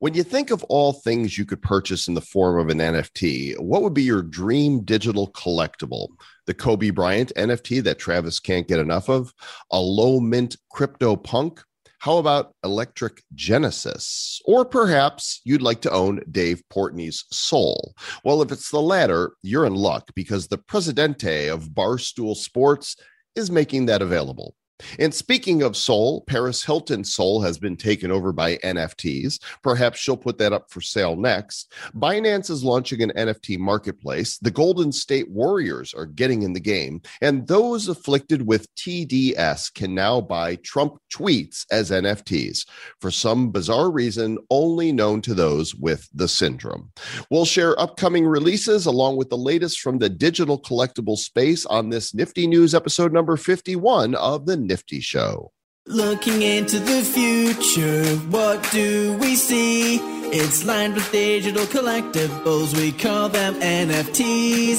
When you think of all things you could purchase in the form of an NFT, what would be your dream digital collectible? The Kobe Bryant NFT that Travis can't get enough of? A low mint crypto punk? How about Electric Genesis? Or perhaps you'd like to own Dave Portney's soul. Well, if it's the latter, you're in luck because the Presidente of Barstool Sports is making that available. And speaking of Soul, Paris Hilton's Soul has been taken over by NFTs. Perhaps she'll put that up for sale next. Binance is launching an NFT marketplace. The Golden State Warriors are getting in the game. And those afflicted with TDS can now buy Trump tweets as NFTs for some bizarre reason only known to those with the syndrome. We'll share upcoming releases along with the latest from the digital collectible space on this nifty news episode number 51 of the Nifty Show. Looking into the future, what do we see? It's lined with digital collectibles, we call them NFTs.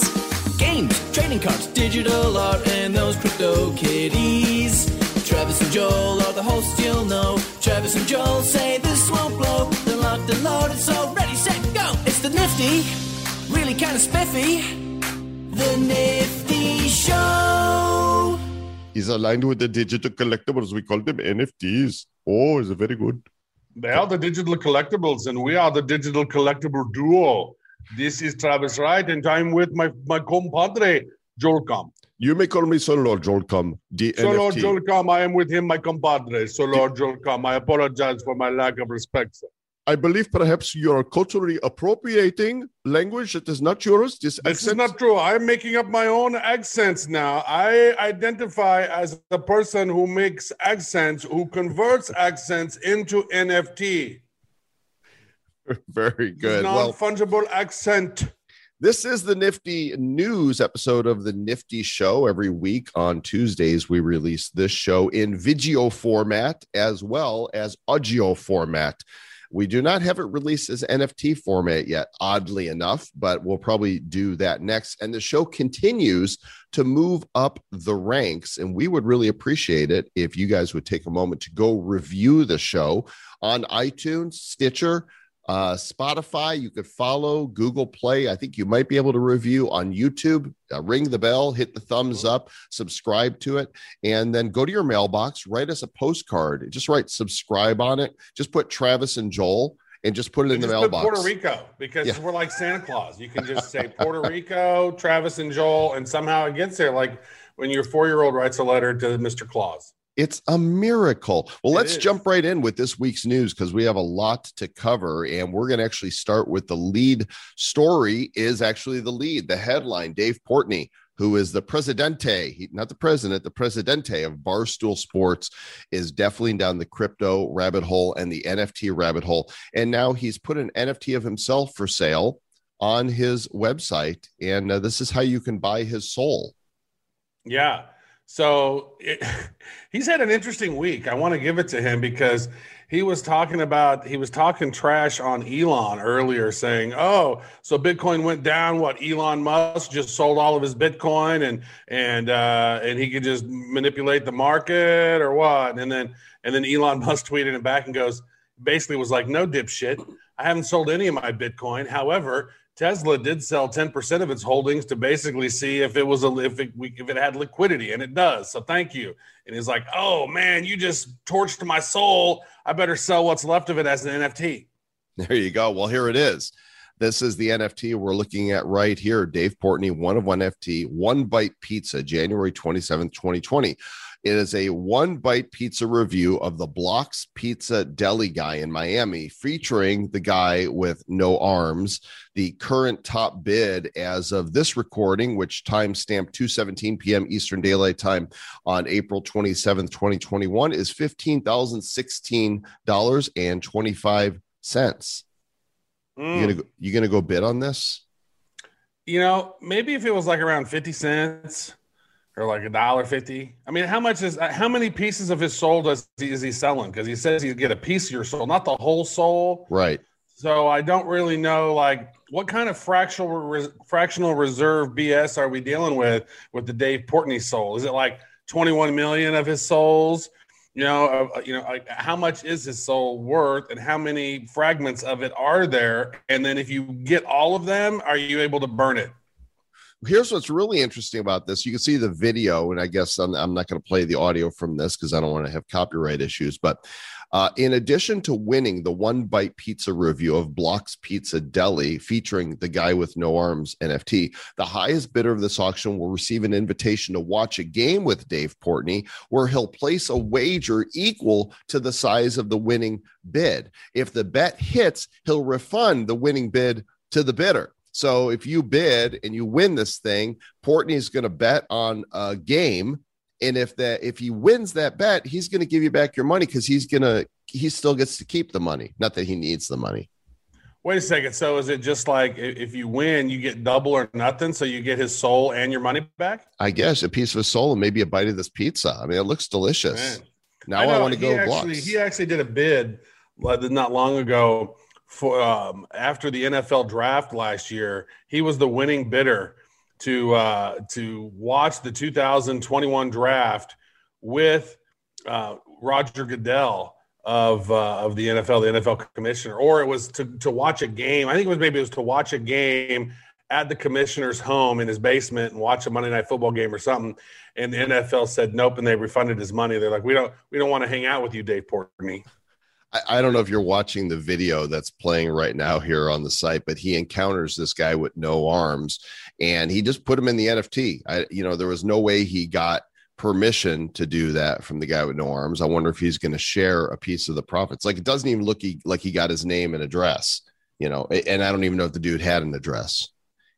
Games, trading cards, digital art, and those crypto kitties. Travis and Joel are the hosts you'll know. Travis and Joel say this won't blow. They're locked and loaded, so ready, set, go! It's the Nifty, really kind of spiffy. The Nifty Show. He's aligned with the digital collectibles. We call them NFTs. Oh, is it very good? They are the digital collectibles, and we are the digital collectible duo. This is Travis Wright, and I'm with my, my compadre, Joel Comm. You may call me Solo Jolcom, the Solo NFT. Joel Comm, I am with him, my compadre, Solo Joel Comm. I apologize for my lack of respect, sir. I believe perhaps you're culturally appropriating language that is not yours. This, This is not true. I'm making up my own accents now. I identify as the person who makes accents, who converts accents into NFT. very good. Well, Non fungible accent. This is the Nifty News episode of the Nifty Show. Every week on Tuesdays, we release this show in video format as well as audio format. We do not have it released as NFT format yet, oddly enough, but we'll probably do that next. And the show continues to move up the ranks. And we would really appreciate it if you guys would take a moment to go review the show on iTunes, Stitcher, uh, Spotify. You could follow Google Play. I think you might be able to review on YouTube. Uh, ring the bell, hit the thumbs up, subscribe to it, and then go to your mailbox. Write us a postcard. Just write subscribe on it. Just put Travis and Joel. And just put it in the mailbox. Puerto Rico because Yeah. we're like Santa Claus. You can just say Puerto Rico, Travis and Joel, and somehow it gets there. Like when your four year old writes a letter to Mr. Claus. It's a miracle. Well, It let's is. jump right in with this week's news because we have a lot to cover, and we're going to actually start with the lead story. Is actually the lead, the headline. Dave Portney, who is the presidente, not the president, the presidente of Barstool Sports, is definitely down the crypto rabbit hole and the NFT rabbit hole, and now he's put an NFT of himself for sale on his website, and uh, this is how you can buy his soul. Yeah. So it, he's had an interesting week. I want to give it to him because he was talking about he was talking trash on Elon earlier, saying, "Oh, so Bitcoin went down. What Elon Musk just sold all of his Bitcoin and and uh, and he could just manipulate the market or what?" And then and then Elon Musk tweeted it back and goes, basically was like, "No dipshit, I haven't sold any of my Bitcoin. However." Tesla did sell 10% of its holdings to basically see if it was a if it, if it had liquidity and it does. So thank you. And he's like, "Oh man, you just torched my soul. I better sell what's left of it as an NFT." There you go. Well, here it is. This is the NFT we're looking at right here. Dave Portney, one of one FT, one bite pizza, January 27th, 2020. It is a one bite pizza review of the Blocks Pizza Deli guy in Miami, featuring the guy with no arms. The current top bid as of this recording, which time timestamp 2:17 p.m. Eastern Daylight Time on April 27th, 2021, is $15,016.25. You Mm. gonna go, you gonna go bid on this? You know, maybe if it was like around 50 cents or like a dollar 50. I mean, how much is how many pieces of his soul does he, is he selling? Because he says he'd get a piece of your soul, not the whole soul. Right. So I don't really know like what kind of fractional res- fractional reserve BS are we dealing with with the Dave Portney soul? Is it like 21 million of his souls? you know, uh, you know, like how much is his soul worth, and how many fragments of it are there? And then if you get all of them, are you able to burn it? Here's what's really interesting about this. You can see the video, and I guess I'm, I'm not going to play the audio from this because I don't want to have copyright issues. But uh, in addition to winning the one bite pizza review of Block's Pizza Deli featuring the guy with no arms NFT, the highest bidder of this auction will receive an invitation to watch a game with Dave Portney where he'll place a wager equal to the size of the winning bid. If the bet hits, he'll refund the winning bid to the bidder. So if you bid and you win this thing, Portnoy's going to bet on a game, and if that if he wins that bet, he's going to give you back your money because he's going to he still gets to keep the money. Not that he needs the money. Wait a second. So is it just like if you win, you get double or nothing? So you get his soul and your money back? I guess a piece of his soul and maybe a bite of this pizza. I mean, it looks delicious. Man. Now I, I want to go actually, blocks. He actually did a bid uh, not long ago for um, after the NFL draft last year. He was the winning bidder to uh, to watch the 2021 draft with uh, Roger Goodell of uh, of the NFL, the NFL commissioner, or it was to to watch a game. I think it was maybe it was to watch a game at the commissioner's home in his basement and watch a Monday night football game or something. And the NFL said nope, and they refunded his money. They're like, we don't we don't want to hang out with you, Dave Portnoy. I, I don't know if you're watching the video that's playing right now here on the site, but he encounters this guy with no arms, and he just put him in the NFT. I, you know, there was no way he got permission to do that from the guy with no arms. I wonder if he's going to share a piece of the profits. Like it doesn't even look he, like he got his name and address, you know, and I don't even know if the dude had an address.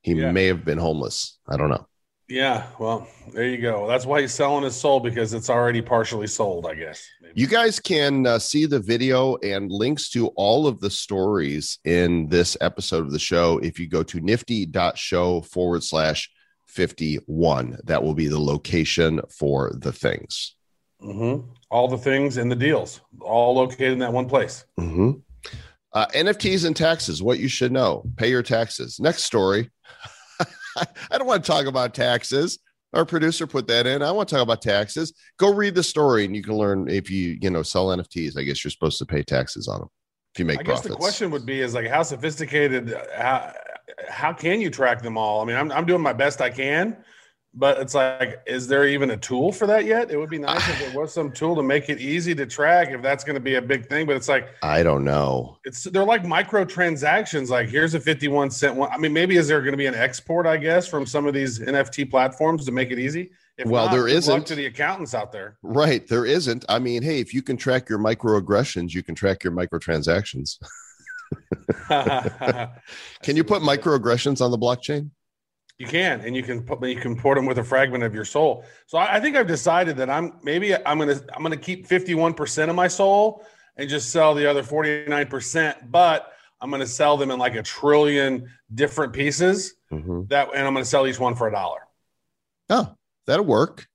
He yeah. may have been homeless. I don't know. Yeah, well, there you go. That's why he's selling his soul because it's already partially sold, I guess. Maybe. You guys can uh, see the video and links to all of the stories in this episode of the show if you go to nifty.show forward slash 51. That will be the location for the things. Mm-hmm. All the things and the deals, all located in that one place. Mm-hmm. Uh, NFTs and taxes, what you should know. Pay your taxes. Next story. I don't want to talk about taxes. Our producer put that in. I want to talk about taxes. Go read the story, and you can learn if you you know sell NFTs. I guess you're supposed to pay taxes on them if you make I profits. guess the question would be is like how sophisticated how how can you track them all? I mean, I'm I'm doing my best I can, but it's like, is there even a tool for that yet? It would be nice if there was some tool to make it easy to track if that's going to be a big thing. But it's like, I don't know. It's they're like micro transactions. Like, here's a 51 cent one. I mean, maybe is there going to be an export, I guess, from some of these NFT platforms to make it easy? If well, not, there isn't. to the accountants out there. Right. There isn't. I mean, hey, if you can track your microaggressions, you can track your microtransactions. can you put microaggressions on the blockchain? You can, and you can put you can port them with a fragment of your soul. So I, I think I've decided that I'm maybe I'm gonna I'm gonna keep 51 percent of my soul and just sell the other 49 percent, but I'm gonna sell them in like a trillion different pieces. Mm-hmm. That and I'm gonna sell each one for a dollar. Oh, that'll work.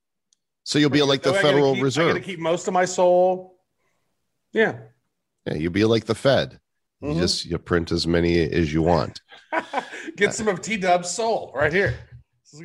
So you'll be like the Federal keep, Reserve. I'm gonna keep most of my soul. Yeah. Yeah, you'll be like the Fed. You mm-hmm. just you print as many as you want. Get some of T Dub's soul right here.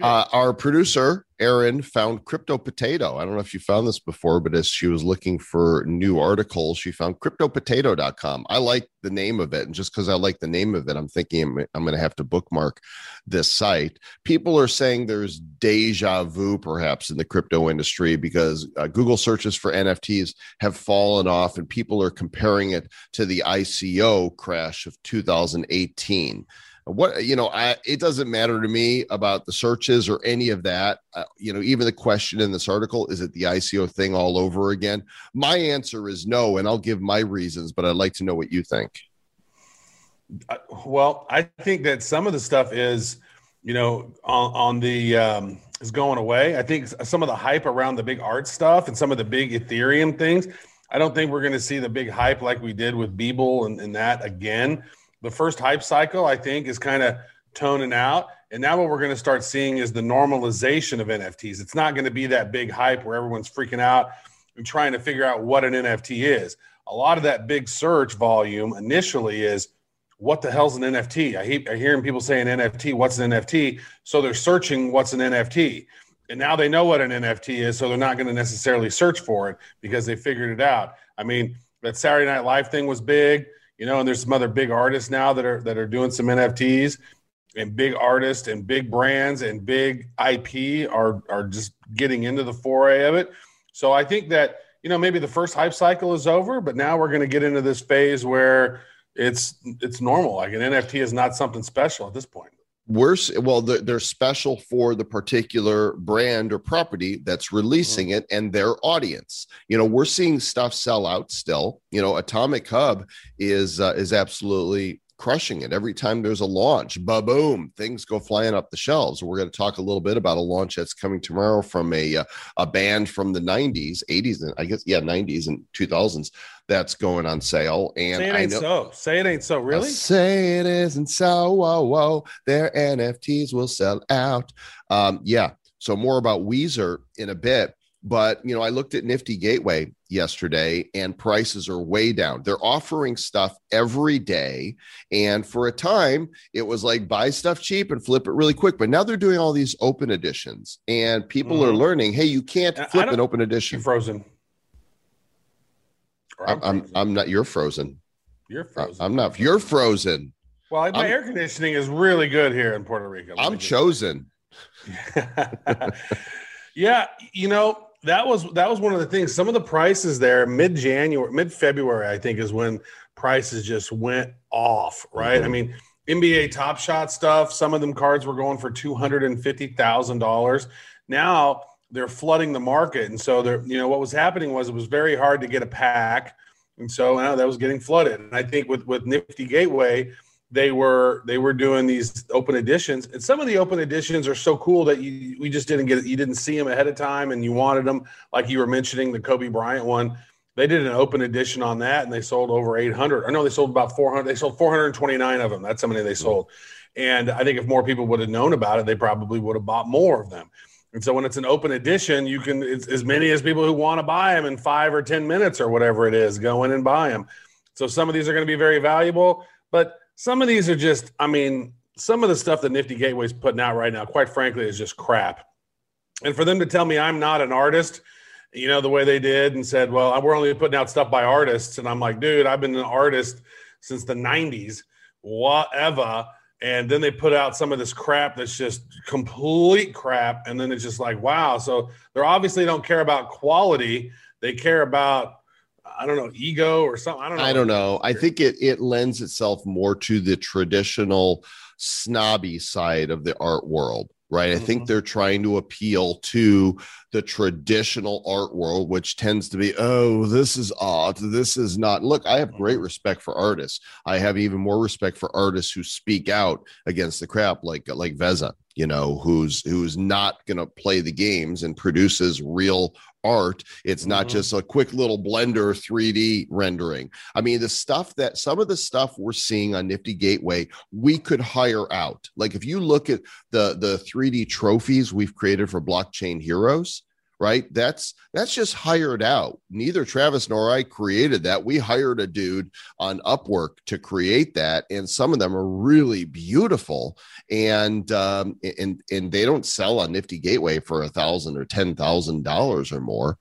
Uh, our producer, Erin, found Crypto Potato. I don't know if you found this before, but as she was looking for new articles, she found cryptopotato.com. I like the name of it. And just because I like the name of it, I'm thinking I'm, I'm going to have to bookmark this site. People are saying there's deja vu perhaps in the crypto industry because uh, Google searches for NFTs have fallen off and people are comparing it to the ICO crash of 2018 what you know i it doesn't matter to me about the searches or any of that. Uh, you know even the question in this article is it the ico thing all over again? My answer is no and i'll give my reasons but i'd like to know what you think. Uh, well i think that some of the stuff is you know on, on the um, is going away. I think some of the hype around the big art stuff and some of the big ethereum things i don't think we're going to see the big hype like we did with Beeple and, and that again the first hype cycle, I think, is kind of toning out. And now what we're going to start seeing is the normalization of NFTs. It's not going to be that big hype where everyone's freaking out and trying to figure out what an NFT is. A lot of that big search volume initially is what the hell's an NFT? I, hear, I hearing people saying NFT, what's an NFT? So they're searching what's an NFT. and now they know what an NFT is, so they're not going to necessarily search for it because they figured it out. I mean, that Saturday Night Live thing was big, you know, and there's some other big artists now that are that are doing some NFTs, and big artists and big brands and big IP are are just getting into the foray of it. So I think that you know maybe the first hype cycle is over, but now we're going to get into this phase where it's it's normal. Like an NFT is not something special at this point we're well they're, they're, special for the particular brand or property that's releasing mm-hmm. it and their audience you know we're seeing stuff sell out still you know atomic hub is uh, is absolutely crushing it every time there's a launch. Ba boom things go flying up the shelves. We're going to talk a little bit about a launch that's coming tomorrow from a uh, a band from the 90s 80s and i guess yeah 90s and 2000s that's going on sale and say it ain't know, so. Say it ain't so. Really? say it isn't so. Whoa whoa. Their nfts will sell out. Um yeah. So more about weezer in a bit but you know, I looked at Nifty Gateway yesterday and prices are way down. They're offering stuff every day. And for a time, it was like buy stuff cheap and flip it really quick. But now they're doing all these open editions, and people mm. are mm-hmm. learning, hey, you can't flip an open edition. frozen. I'm, I'm, I'm, I'm not you're frozen. You're frozen. I'm not you're frozen. Well, my I'm, air conditioning is really good here in Puerto Rico. I'm chosen. yeah, you know, that was that was one of the things. Some of the prices there, mid January, mid February, I think, is when prices just went off. Right. Mm-hmm. I mean, NBA Top Shot stuff. Some of them cards were going for two hundred and fifty thousand dollars. Now they're flooding the market, and so they're you know what was happening was it was very hard to get a pack, and so uh, that was getting flooded. And I think with with Nifty Gateway they were they were doing these open editions. And some of the open editions are so cool that you we just didn't get you didn't see them ahead of time and you wanted them like you were mentioning the kobe bryant one they did an open edition on that and they sold over 800 i know they sold about 400 they sold 429 of them that's how many they mm-hmm. sold. And i think if more people would have known about it they probably would have bought more of them. And so when it's an open edition you can it's as many as people who want to buy them in five or ten minutes or whatever it is go in and buy them so some of these are going to be very valuable but some of these are just, I mean, some of the stuff that Nifty Gateway's putting out right now, quite frankly, is just crap. And for them to tell me I'm not an artist, you know, the way they did and said, well, uh, we're only putting out stuff by artists. And I'm like, dude, I've been an artist since the 90s, whatever. And then they put out some of this crap that's just complete crap. And then it's just like, wow. So they're obviously don't care about quality. They care about I don't know, ego or something. I don't know. I don't know. I think it it lends itself more to the traditional snobby side of the art world, right? Mm-hmm. I think mm-hmm. they're trying to appeal to the traditional art world, which tends to be, oh, this is odd. this is not. Look, I have great mm-hmm. respect for artists. I have even more respect for artists who speak out against the crap, like like Veza, you know, who's who's not going to play the games and produces real art. It's not mm-hmm. just a quick little blender 3D rendering. I mean, the stuff that some of the stuff we're seeing on Nifty Gateway, we could hire out. Like if you look at the the 3D trophies we've created for blockchain heroes, right? That's that's just hired out. Neither Travis nor I created that. We hired a dude on Upwork to create that, and some of them are really beautiful. And um, and and they don't sell on Nifty Gateway for a thousand or ten thousand dollars or more.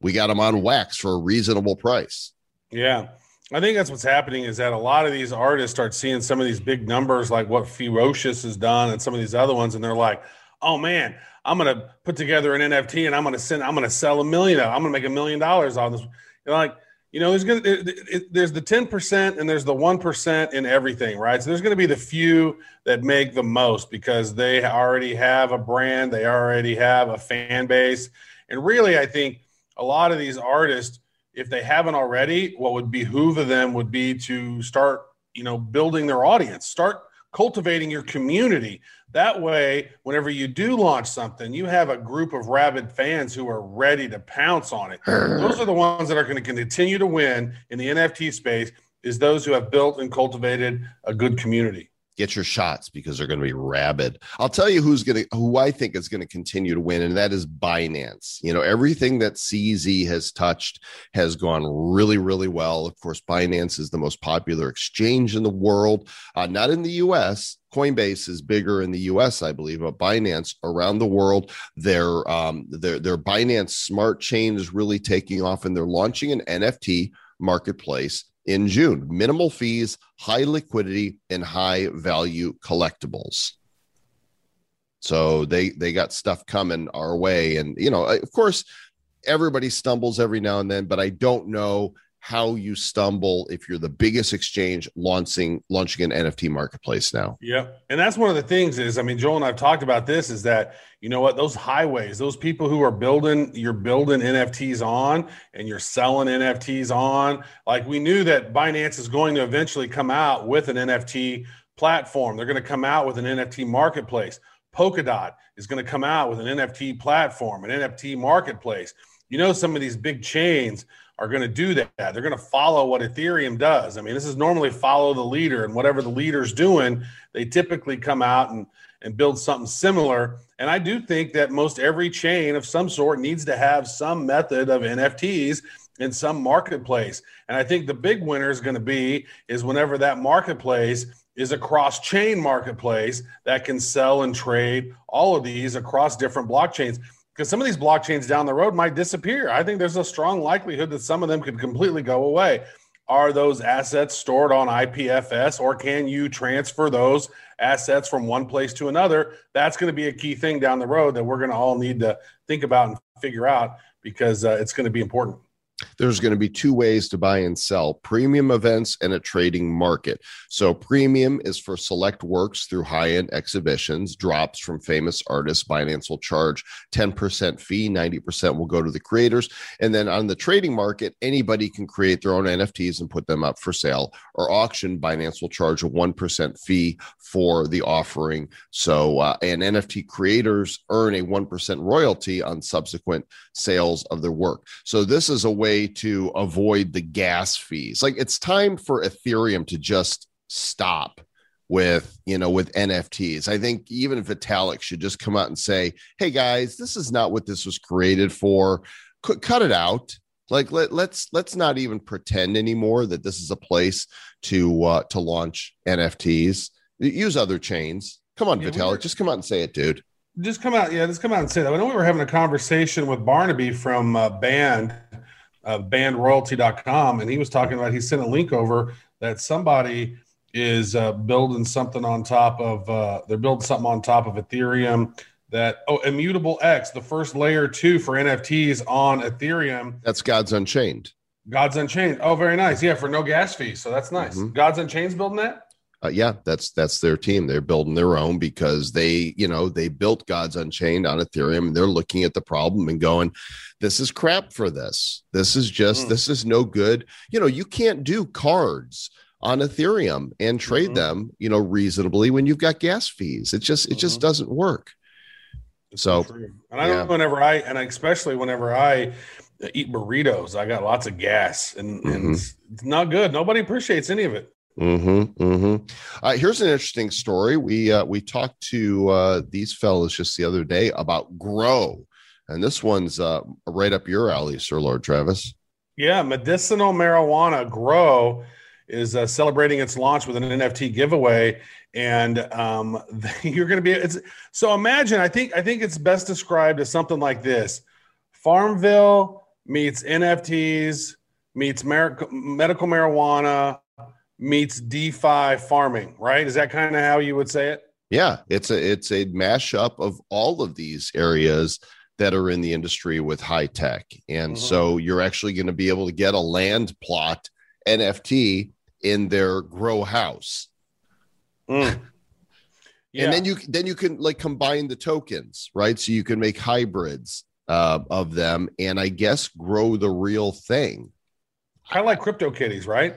We got them on wax for a reasonable price. Yeah. I think that's what's happening is that a lot of these artists start seeing some of these big numbers, like what Fewocious has done and some of these other ones, and they're like, oh man, I'm gonna put together an NFT and I'm gonna send, I'm gonna sell a million. I'm gonna make a million dollars on this. You're like, you know, there's it, it, there's the 10% and there's the one percent in everything, right? So there's gonna be the few that make the most because they already have a brand, they already have a fan base, and really, I think a lot of these artists, if they haven't already, what would behoove of them would be to start, you know, building their audience, start cultivating your community. That way, whenever you do launch something, you have a group of rabid fans who are ready to pounce on it. those are the ones that are going to continue to win in the NFT space is those who have built and cultivated a good community. Get your shots because they're going to be rabid. I'll tell you who's going to who I think is going to continue to win, and that is Binance. You know, everything that CZ has touched has gone really, really well. Of course, Binance is the most popular exchange in the world, uh, not in the U.S. Coinbase is bigger in the U.S., I believe, but Binance around the world, their um, their their Binance Smart Chain is really taking off, and they're launching an NFT marketplace in June. Minimal fees, high liquidity, and high value collectibles. So they they got stuff coming our way, and you know, of course, everybody stumbles every now and then, but I don't know how you stumble if you're the biggest exchange launching launching an NFT marketplace now. Yep. And that's one of the things is I mean Joel and I've talked about this is that you know what those highways, those people who are building you're building NFTs on and you're selling NFTs on, like we knew that Binance is going to eventually come out with an NFT platform. They're going to come out with an NFT marketplace. Polkadot is going to come out with an NFT platform, an NFT marketplace. You know some of these big chains are going to do that. They're going to follow what Ethereum does. I mean, this is normally follow the leader, and whatever the leader's doing, they typically come out and and build something similar. And I do think that most every chain of some sort needs to have some method of NFTs in some marketplace. And I think the big winner is going to be is whenever that marketplace is a cross chain marketplace that can sell and trade all of these across different blockchains because some of these blockchains down the road might disappear. I think there's a strong likelihood that some of them could completely go away. Are those assets stored on IPFS or can you transfer those assets from one place to another? That's going to be a key thing down the road that we're going to all need to think about and figure out because uh, it's going to be important there's going to be two ways to buy and sell premium events and a trading market. So, premium is for select works through high end exhibitions, drops from famous artists. Binance will charge 10% fee, 90% will go to the creators. And then on the trading market, anybody can create their own NFTs and put them up for sale or auction. Binance will charge a 1% fee for the offering. So, uh, and NFT creators earn a 1% royalty on subsequent sales of their work. So, this is a way way to avoid the gas fees. Like it's time for Ethereum to just stop with you know with NFTs. I think even Vitalik should just come out and say, "Hey guys, this is not what this was created for. C- cut it out." Like let, let's let's not even pretend anymore that this is a place to uh, to launch NFTs. Use other chains. Come on, yeah, Vitalik, just come out and say it, dude. Just come out, yeah, just come out and say that. I know we were having a conversation with Barnaby from uh, Band uh, bandroyalty.com, and he was talking about he sent a link over that somebody is uh, building something on top of uh, they're building something on top of Ethereum that oh immutable X, the first layer two for NFTs on Ethereum. That's Gods Unchained. Gods Unchained. Oh, very nice. Yeah, for no gas fees. So that's nice. Mm-hmm. Gods Unchained's building that uh, yeah, that's that's their team. They're building their own because they, you know, they built Gods Unchained on Ethereum. And they're looking at the problem and going, "This is crap for this. This is just mm. this is no good." You know, you can't do cards on Ethereum and trade mm-hmm. them, you know, reasonably when you've got gas fees. It just mm-hmm. it just mm-hmm. doesn't work. It's so, and I know whenever I and especially whenever I eat burritos, I got lots of gas and, mm-hmm. and it's not good. Nobody appreciates any of it. Mm-hmm, mm-hmm. Uh, here's an interesting story. We uh, we talked to uh, these fellows just the other day about Grow, and this one's uh, right up your alley, Sir Lord Travis. Yeah, medicinal marijuana Grow is uh, celebrating its launch with an NFT giveaway, and um, you're going to be. It's so imagine. I think I think it's best described as something like this: Farmville meets NFTs meets medical marijuana meets DeFi farming, right? Is that kind of how you would say it? Yeah, it's a it's a mashup of all of these areas that are in the industry with high tech. And mm-hmm. so you're actually going to be able to get a land plot NFT in their grow house. Mm. Yeah. And then you then you can like combine the tokens, right? So you can make hybrids uh, of them and I guess grow the real thing. Kind of like crypto kitties, right?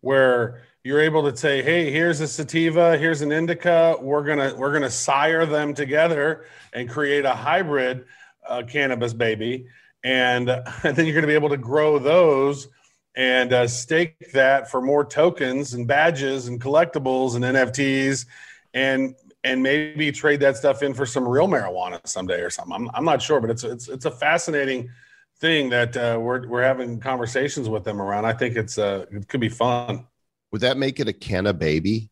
Where you're able to say, "Hey, here's a sativa, here's an indica. We're gonna we're gonna sire them together and create a hybrid uh, cannabis baby, and, and then you're gonna be able to grow those and uh, stake that for more tokens and badges and collectibles and NFTs, and and maybe trade that stuff in for some real marijuana someday or something. I'm, I'm not sure, but it's it's it's a fascinating thing that uh, we're we're having conversations with them around. I think it's uh it could be fun. Would that make it a canna baby?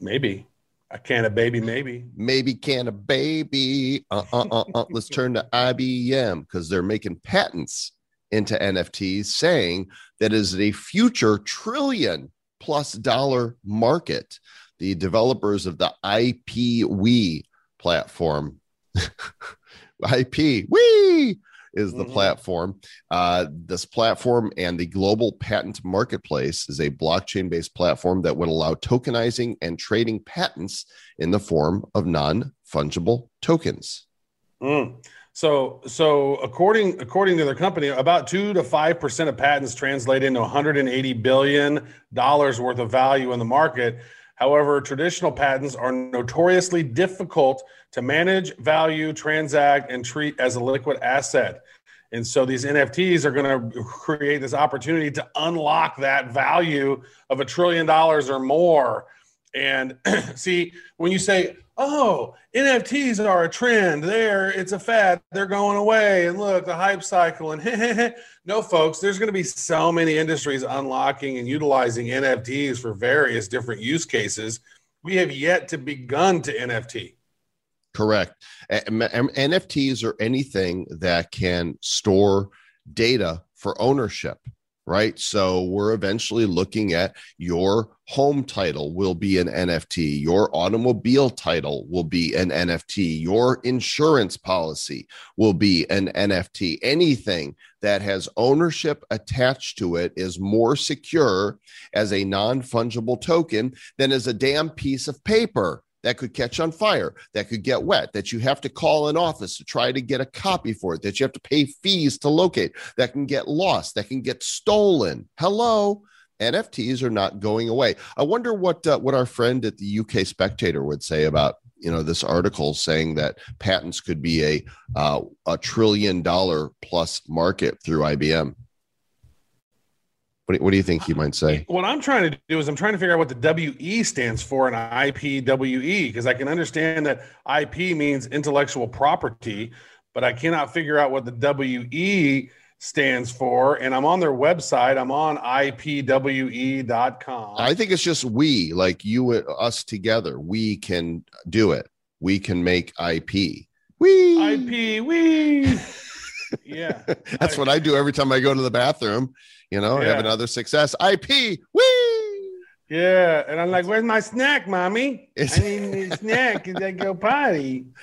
Maybe a can of baby, maybe. Maybe canna baby. Uh, uh, uh, uh. Let's turn to IBM because they're making patents into NFTs, saying that is a future trillion plus dollar market. The developers of the IPWE platform, IP, we is the mm-hmm. platform. Uh, this platform and the global patent marketplace is a blockchain based platform that would allow tokenizing and trading patents in the form of non fungible tokens. Mm. So, so according according to their company, about two to five percent of patents translate into 180 billion dollars worth of value in the market. However, traditional patents are notoriously difficult to manage, value, transact, and treat as a liquid asset. And so these NFTs are going to create this opportunity to unlock that value of a trillion dollars or more. And see, when you say, oh, NFTs are a trend. There, it's a fad. They're going away. And look, the hype cycle. And no, folks, there's going to be so many industries unlocking and utilizing NFTs for various different use cases. We have yet to begun to NFT. Correct. Um, NFTs are anything that can store data for ownership right? So we're eventually looking at your home title will be an NFT, your automobile title will be an NFT, your insurance policy will be an NFT. Anything that has ownership attached to it is more secure as a non fungible token than as a damn piece of paper that could catch on fire, that could get wet, that you have to call an office to try to get a copy for it, that you have to pay fees to locate, that can get lost, that can get stolen. Hello. NFTs are not going away. I wonder what uh, what our friend at the UK Spectator would say about you know this article saying that patents could be a uh, a trillion dollar plus market through IBM. What do, what do you think you might say? What I'm trying to do is I'm trying to figure out what the WE stands for in IPWE because I can understand that IP means intellectual property, but I cannot figure out what the WE stands for. And I'm on their website. I'm on IPWE.com. I think it's just we, like you and us together. We can do it. We can make IP. We IP. We. Yeah. That's I, what I do every time I go to the bathroom you know, yeah. have another success. IP, wee. Yeah, and I'm like, "Where's my snack, mommy? It's- I need a snack because I go potty."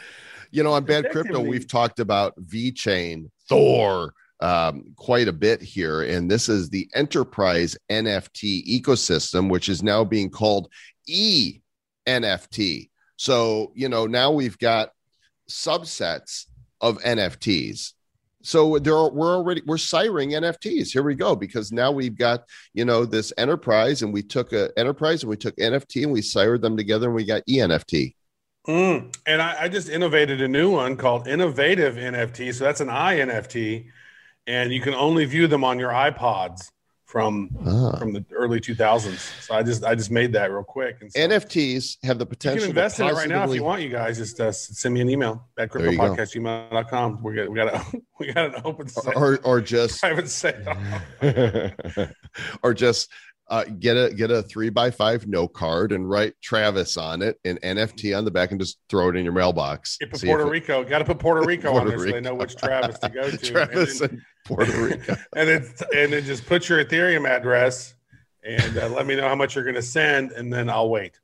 You know, on Bad Crypto, we've talked about VeChain, Thor, um, quite a bit here, and this is the enterprise NFT ecosystem, which is now being called E NFT. So, you know, now we've got subsets of NFTs so there are, we're already we're siring nfts here we go because now we've got you know this enterprise and we took a enterprise and we took nft and we sired them together and we got enft mm. and I, I, just innovated a new one called innovative nft so that's an inft and you can only view them on your ipods from ah. from the early 2000s. So I just I just made that real quick. And so NFTs have the potential. You can invest in it right now if you want. You guys just uh, send me an email at cryptopodcast.gmail.com. We got we got a we got an open sale. or or just private sale, or just. Uh, get a get a three by five note card and write Travis on it and NFT on the back and just throw it in your mailbox. put Puerto Rico. Got to put Puerto Rico Puerto on there Rico. so they know which Travis to go to. Travis and, then, and Puerto Rico. and then and then just put your Ethereum address and uh, let me know how much you're going to send, and then I'll wait.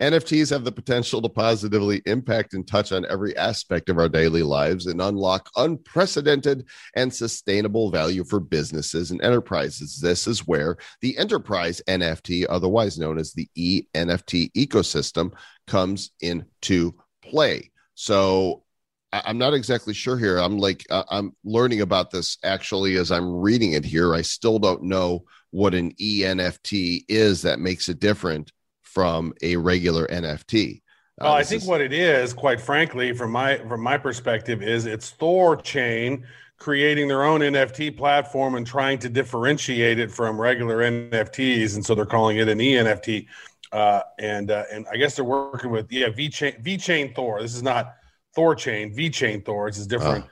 NFTs have the potential to positively impact and touch on every aspect of our daily lives and unlock unprecedented and sustainable value for businesses and enterprises. This is where the enterprise NFT, otherwise known as the ENFT ecosystem, comes into play. So I'm not exactly sure here. I'm like, uh, I'm learning about this actually as I'm reading it here. I still don't know what an ENFT is that makes it different from a regular NFT. Uh, well, I think is- what it is, quite frankly, from my from my perspective, is it's Thor chain creating their own NFT platform and trying to differentiate it from regular NFTs, and so they're calling it an ENFT. Uh, and uh, and I guess they're working with yeah VeChain V Chain Thor. This is not Thor chain VeChain Thor. This is different.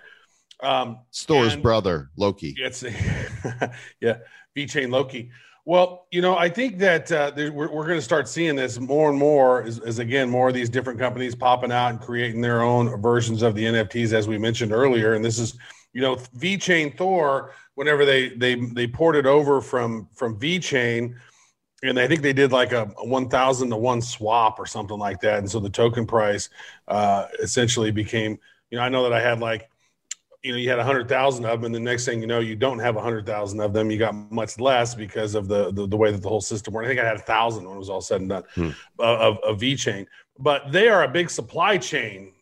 Uh, um, Thor's brother Loki. It's yeah VeChain Loki. Well, you know, I think that uh, we're, we're going to start seeing this more and more as, as, again, more of these different companies popping out and creating their own versions of the NFTs, as we mentioned earlier. And this is, you know, VeChain Thor, whenever they they they ported over from from VeChain, and I think they did like a, a 1,000 to one swap or something like that. And so the token price uh, essentially became, you know, I know that I had like you know you had a hundred thousand of them, and the next thing you know, you don't have a hundred thousand of them. You got much less because of the, the, the way that the whole system worked. I think I had a thousand when it was all said and done hmm. of, of chain, but they are a big supply chain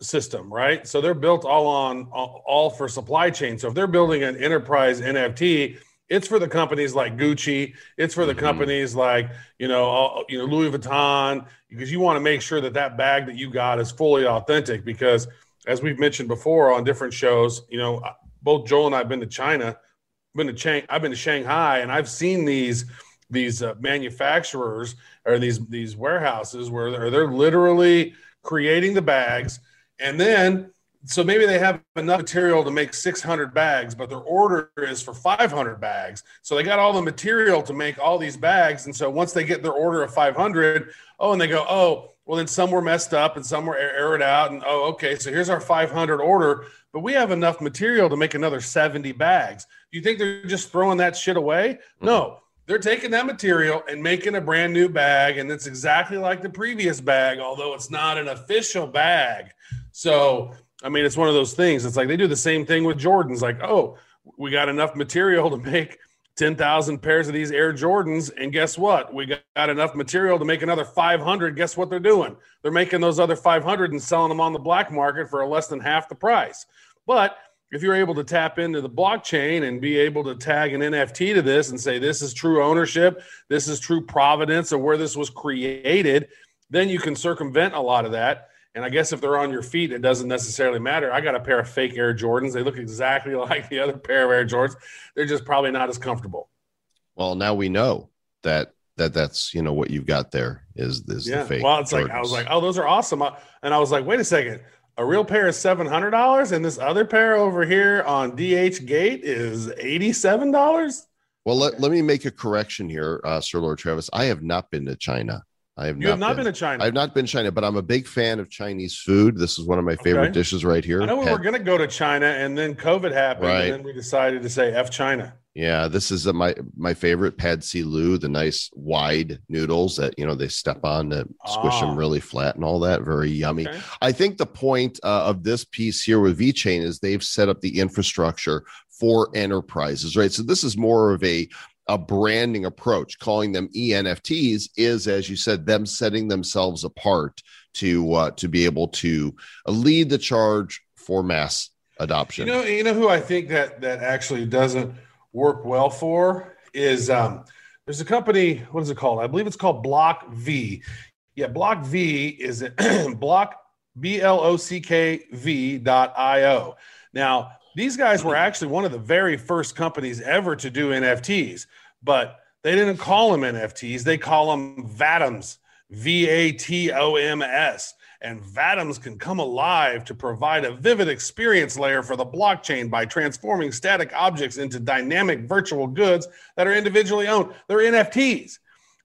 system, right? So they're built all on all for supply chain. So if they're building an enterprise NFT, it's for the companies like Gucci. It's for the mm-hmm. companies like you know, you know Louis Vuitton, because you want to make sure that that bag that you got is fully authentic. Because as we've mentioned before on different shows, you know, both Joel and I have been to China, been to Chang, I've been to Shanghai, and I've seen these these uh, manufacturers or these these warehouses where they're, they're literally creating the bags, and then so maybe they have enough material to make 600 bags, but their order is for 500 bags. So they got all the material to make all these bags, and so once they get their order of 500, oh, and they go, oh well, then some were messed up and some were aired out. And oh, okay, so here's our 500 order, but we have enough material to make another 70 bags. Do you think they're just throwing that shit away? Mm-hmm. No, they're taking that material and making a brand new bag. And it's exactly like the previous bag, although it's not an official bag. So, I mean, it's one of those things. It's like they do the same thing with Jordans, like, oh, we got enough material to make 10,000 pairs of these Air Jordans. And guess what? We got enough material to make another 500. Guess what they're doing? They're making those other 500 and selling them on the black market for less than half the price. But if you're able to tap into the blockchain and be able to tag an NFT to this and say, this is true ownership, this is true providence of where this was created, then you can circumvent a lot of that and I guess if they're on your feet, it doesn't necessarily matter. I got a pair of fake Air Jordans. They look exactly like the other pair of Air Jordans. They're just probably not as comfortable. Well, now we know that that that's you know what you've got there is is yeah. the fake. Well, it's Jordans. like I was like, oh, those are awesome, and I was like, wait a second, a real pair is seven hundred dollars, and this other pair over here on DH Gate is eighty seven dollars. Well, let, let me make a correction here, uh, Sir Lord Travis. I have not been to China. I have you not have not been, been, to China. I have not been China, but I'm a big fan of Chinese food. This is one of my favorite okay. dishes right here. I know we were going to go to China, and then COVID happened, right. and then we decided to say "f China." Yeah, this is a, my my favorite pad see lu, the nice wide noodles that you know they step on to squish them ah. really flat and all that. Very yummy. Okay. I think the point uh, of this piece here with VeChain is they've set up the infrastructure for enterprises, right? So this is more of a a branding approach. Calling them ENFTs is, as you said, them setting themselves apart to uh, to be able to lead the charge for mass adoption. You know, you know who I think that that actually doesn't work well for is um, there's a company. What is it called? I believe it's called Block V. Yeah, Block V is it Block B L O C K V dot I O. Now these guys were actually one of the very first companies ever to do NFTs, but they didn't call them NFTs. They call them VATOMs, V A T O M S. And VATOMs can come alive to provide a vivid experience layer for the blockchain by transforming static objects into dynamic virtual goods that are individually owned. They're NFTs.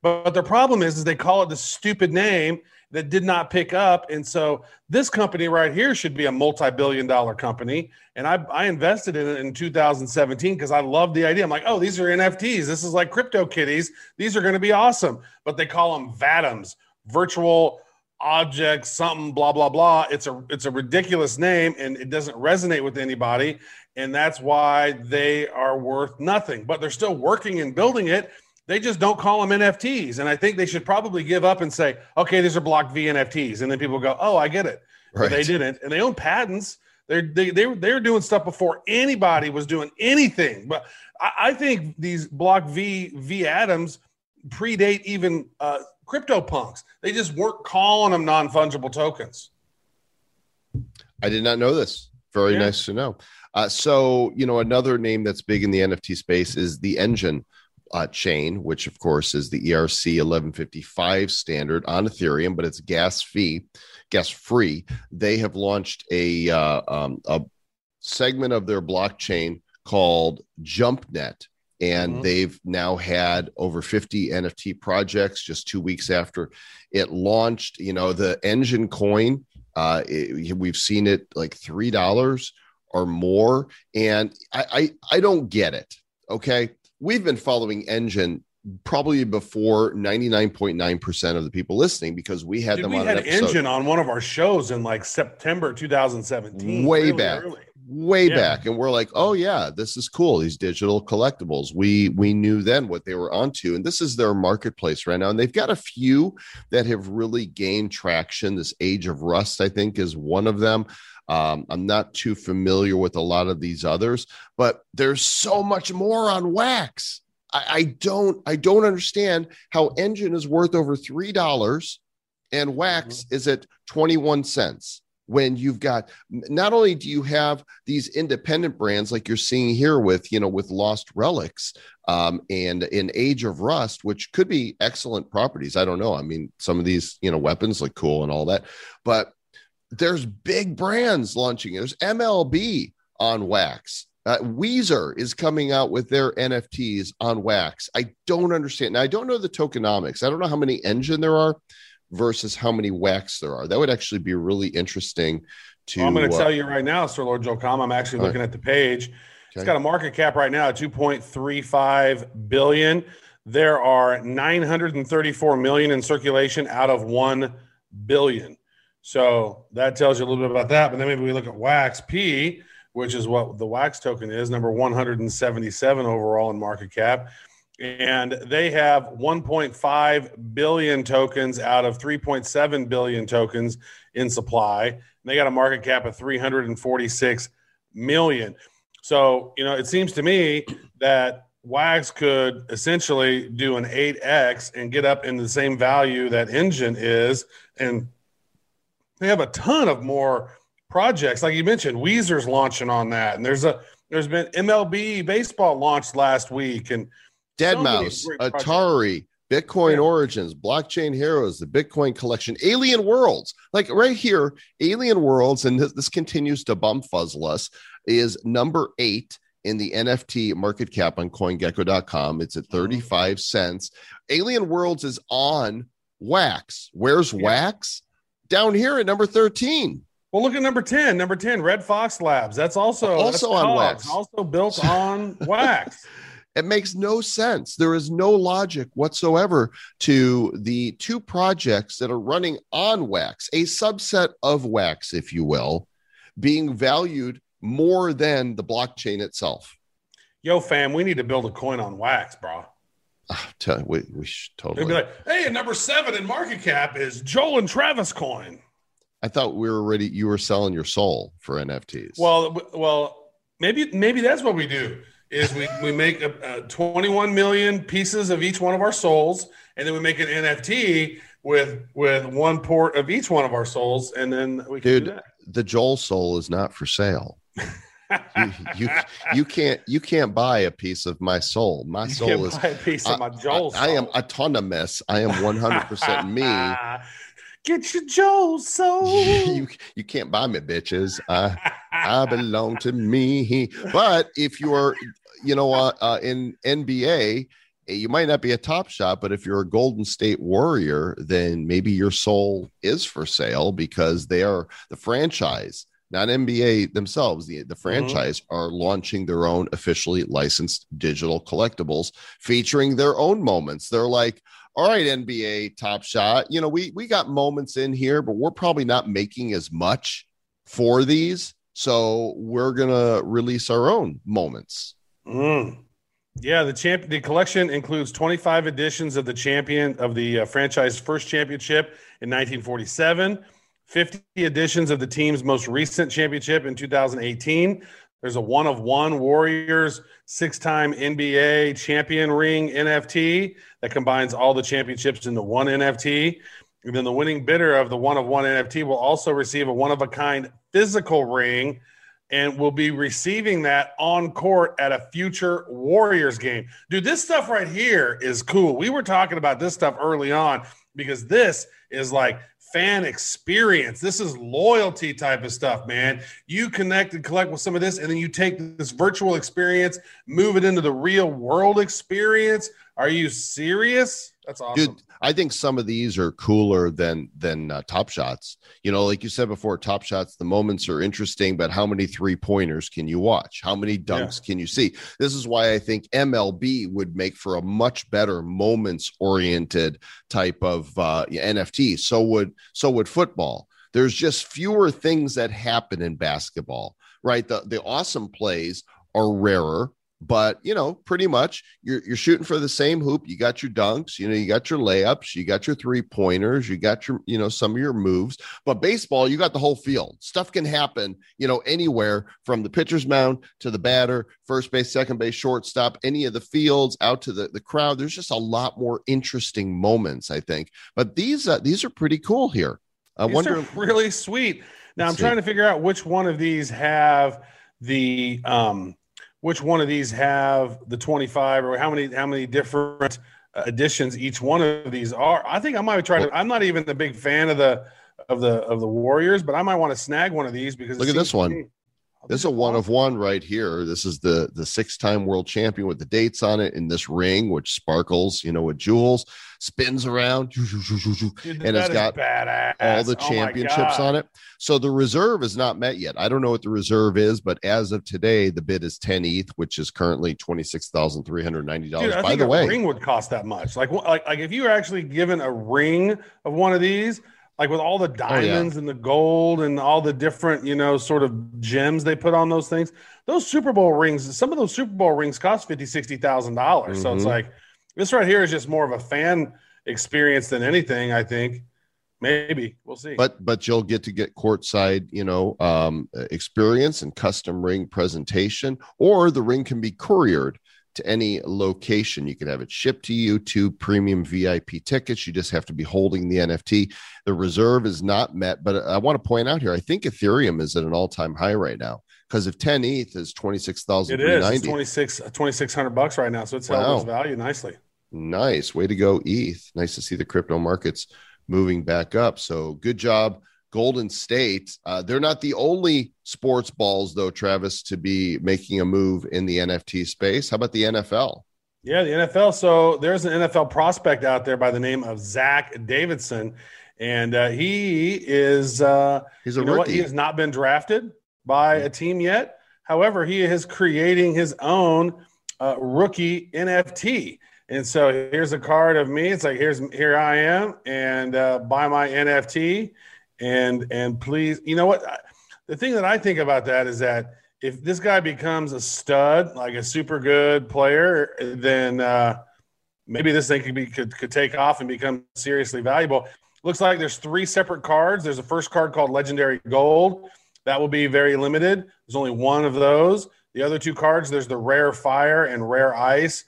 But, the problem is, is they call it the stupid name that did not pick up. And so this company right here should be a multi-billion dollar company. And I, I invested in it in 2017 because I love the idea. I'm like, oh, these are NFTs. This is like crypto kitties. These are going to be awesome. But they call them VATOMs, virtual objects, something, blah, blah, blah. It's a it's a ridiculous name and it doesn't resonate with anybody. And that's why they are worth nothing. But they're still working and building it they just don't call them NFTs. And I think they should probably give up and say, okay, these are block V NFTs. And then people go, oh, I get it. Right. But they didn't. And they own patents. They're, they, they, they were doing stuff before anybody was doing anything. But I, I think these block V, V atoms predate even uh, crypto punks. They just weren't calling them non fungible tokens. I did not know this. Very yeah. nice to know. Uh, so, you know, another name that's big in the NFT space is the Enjin uh, chain, which of course is the ERC 1155 standard on Ethereum, but it's gas fee, gas free. They have launched a uh, um, a segment of their blockchain called JumpNet, and mm-hmm. they've now had over 50 nft projects just two weeks after it launched you know the Enjin Coin uh, it, we've seen it like three dollars or more and I, I i don't get it okay we've been following Enjin probably before 99.9% of the people listening because we had Dude, them we on had Enjin on one of our shows in like september 2017 way really back. early. Way yeah. back. And we're like oh yeah this is cool these digital collectibles. We we knew then what they were onto and this is their marketplace right now and they've got a few that have really gained traction. This age of rust i think is one of them um, i'm not too familiar with a lot of these others but there's so much more on wax. I, I don't i don't understand how Enjin is worth over three dollars and wax mm-hmm. is at 21 cents when you've got not only do you have these independent brands like you're seeing here with you know with lost relics um, and in age of rust which could be excellent properties. I don't know. I mean some of these you know weapons look cool and all that but there's big brands launching there's mlb on wax uh, Weezer is coming out with their NFTs on Wax. I don't understand. Now, I don't know the tokenomics. I don't know how many Enjin there are versus how many wax there are. That would actually be really interesting to. Well, I'm going to uh, tell you right now, Sir Lord Joe Comm. I'm actually looking right. at the page. Okay. It's got a market cap right now at 2.35 billion. There are 934 million in circulation out of 1 billion. So that tells you a little bit about that. But then maybe we look at Wax P, which is what the Wax token is, number 177 overall in market cap and they have 1.5 billion tokens out of 3.7 billion tokens in supply. And they got a market cap of 346 million. So, you know, it seems to me that Wax could essentially do an 8x and get up in the same value that Enjin is. And they have a ton of more projects. Like you mentioned, Weezer's launching on that. And there's a there's been MLB baseball launched last week. And Dead so atari bitcoin yeah. origins blockchain heroes the bitcoin collection alien worlds like right here alien worlds and this, this continues to bum fuzzle us is number eight in the nft market cap on coingecko.com it's at mm-hmm. 35 cents alien worlds is on wax where's yeah. wax down here at number 13 well, look at number 10. Number 10, Red Fox Labs. That's also also that's on COGS, wax. Also built on wax. It makes no sense. There is no logic whatsoever to the two projects that are running on Wax, a subset of Wax, if you will, being valued more than the blockchain itself. Yo, fam, we need to build a coin on Wax, bro. Uh, we, we should totally. be like, hey, number seven in market cap is Joel and Travis coin. I thought we were ready. You were selling your soul for NFTs. Well, well, maybe maybe that's what we do is we, we make a, a 21 million pieces of each one of our souls, and then we make an NFT with with one port of each one of our souls, and then we can Dude, the Joel soul is not for sale. you, you, you can't you can't buy a piece of my soul. My soul is a piece of my Joel. I, I, am autonomous. I am 100 percent me. Get your Joel soul. you you can't buy me, bitches. I I belong to me. But if you're, you know, uh, uh, in NBA, you might not be a top shot, but if you're a Golden State Warrior, then maybe your soul is for sale because they are the franchise, not NBA themselves. The, the mm-hmm. franchise mm-hmm. are launching their own officially licensed digital collectibles featuring their own moments. They're like, all right, NBA top shot. You know, we we got moments in here, but we're probably not making as much for these. So we're gonna release our own moments. Mm. Yeah, the champ the collection includes 25 editions of the champion of the uh, franchise first championship in 1947, 50 editions of the team's most recent championship in 2018, there's a one of one Warriors six time NBA champion ring NFT that combines all the championships into one NFT. And then the winning bidder of the one of one NFT will also receive a one of a kind physical ring and will be receiving that on court at a future Warriors game. Dude, this stuff right here is cool. We were talking about this stuff early on because this is like fan experience. This is loyalty type of stuff, man. You connect and collect with some of this, and then you take this virtual experience, move it into the real world experience. Are you serious? That's awesome. Dude, I think some of these are cooler than than uh, Top Shots. You know, like you said before, Top Shots, the moments are interesting, but how many three pointers can you watch? How many dunks yeah. can you see? This is why I think MLB would make for a much better moments oriented type of uh, NFT. So would so would football. There's just fewer things that happen in basketball, right? The the awesome plays are rarer but you know pretty much you're, you're shooting for the same hoop. You got your dunks you know you got your layups you got your three pointers you got your you know some of your moves. But baseball you got the whole field. Stuff can happen you know anywhere from the pitcher's mound to the batter first base second base shortstop any of the fields out to the, the crowd. There's just a lot more interesting moments i think. But these uh, these are pretty cool here. I these wonder really sweet. Now i'm trying to figure out which one of these have the um which one of these have the 25 or how many how many different additions each one of these are. I think I might try to. I'm not even a big fan of the of the of the Warriors, but I might want to snag one of these because look at this one. This is a one of one right here. This is the the six time world champion with the dates on it in this ring, which sparkles, you know, with jewels, spins around, Dude, and it's got badass. all the oh championships on it. So the reserve is not met yet. I don't know what the reserve is, but as of today, the bid is 10 ETH, which is currently twenty six thousand three hundred ninety dollars. By the way, ring would cost that much. Like, like, like if you were actually given a ring of one of these like with all the diamonds oh, yeah. and the gold and all the different, you know, sort of gems they put on those things. Those Super Bowl rings, some of those Super Bowl rings cost fifty, sixty thousand dollars. So it's mm-hmm. like this right here is just more of a fan experience than anything. I think maybe we'll see. But but you'll get to get courtside, you know, um, experience and custom ring presentation, or the ring can be couriered to any location. You can have it shipped to you to premium VIP tickets. You just have to be holding the NFT. The reserve is not met, but I want to point out here, I think Ethereum is at an all time high right now because if 10 ETH is 26,000, it is 26, 2,600 bucks right now. So it's held wow. its value nicely. Nice way to go, ETH. Nice to see the crypto markets moving back up. So good job Golden State. Uh, they're not the only sports balls, though, Travis, to be making a move in the NFT space. How about the NFL? Yeah, the NFL. So there's an NFL prospect out there by the name of Zach Davidson, and uh, he is uh, he's a rookie. He has not been drafted by a team yet. However, he is creating his own uh, rookie NFT. And so here's a card of me. It's like here's here I am, and uh, buy my NFT and and please you know what? The thing that i think about that is that if this guy becomes a stud like a super good player then uh, maybe this thing could be could, could take off and become seriously valuable. Looks like there's three separate cards. There's a first card called legendary gold. That will be very limited. There's only one of those. The other two cards there's the rare fire and rare ice.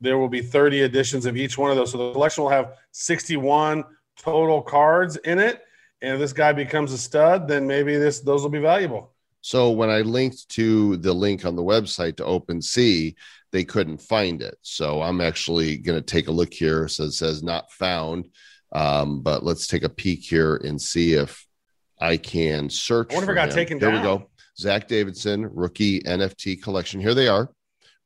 There will be 30 editions of each one of those. So the collection will have 61 total cards in it and if this guy becomes a stud, then maybe this those will be valuable. So when I linked to the link on the website to OpenSea, they couldn't find it. So I'm actually going to take a look here. So it says not found. Um, but let's take a peek here and see if I can search. I wonder if it got him. taken there down. we go. Zach Davidson, rookie NFT collection. Here they are,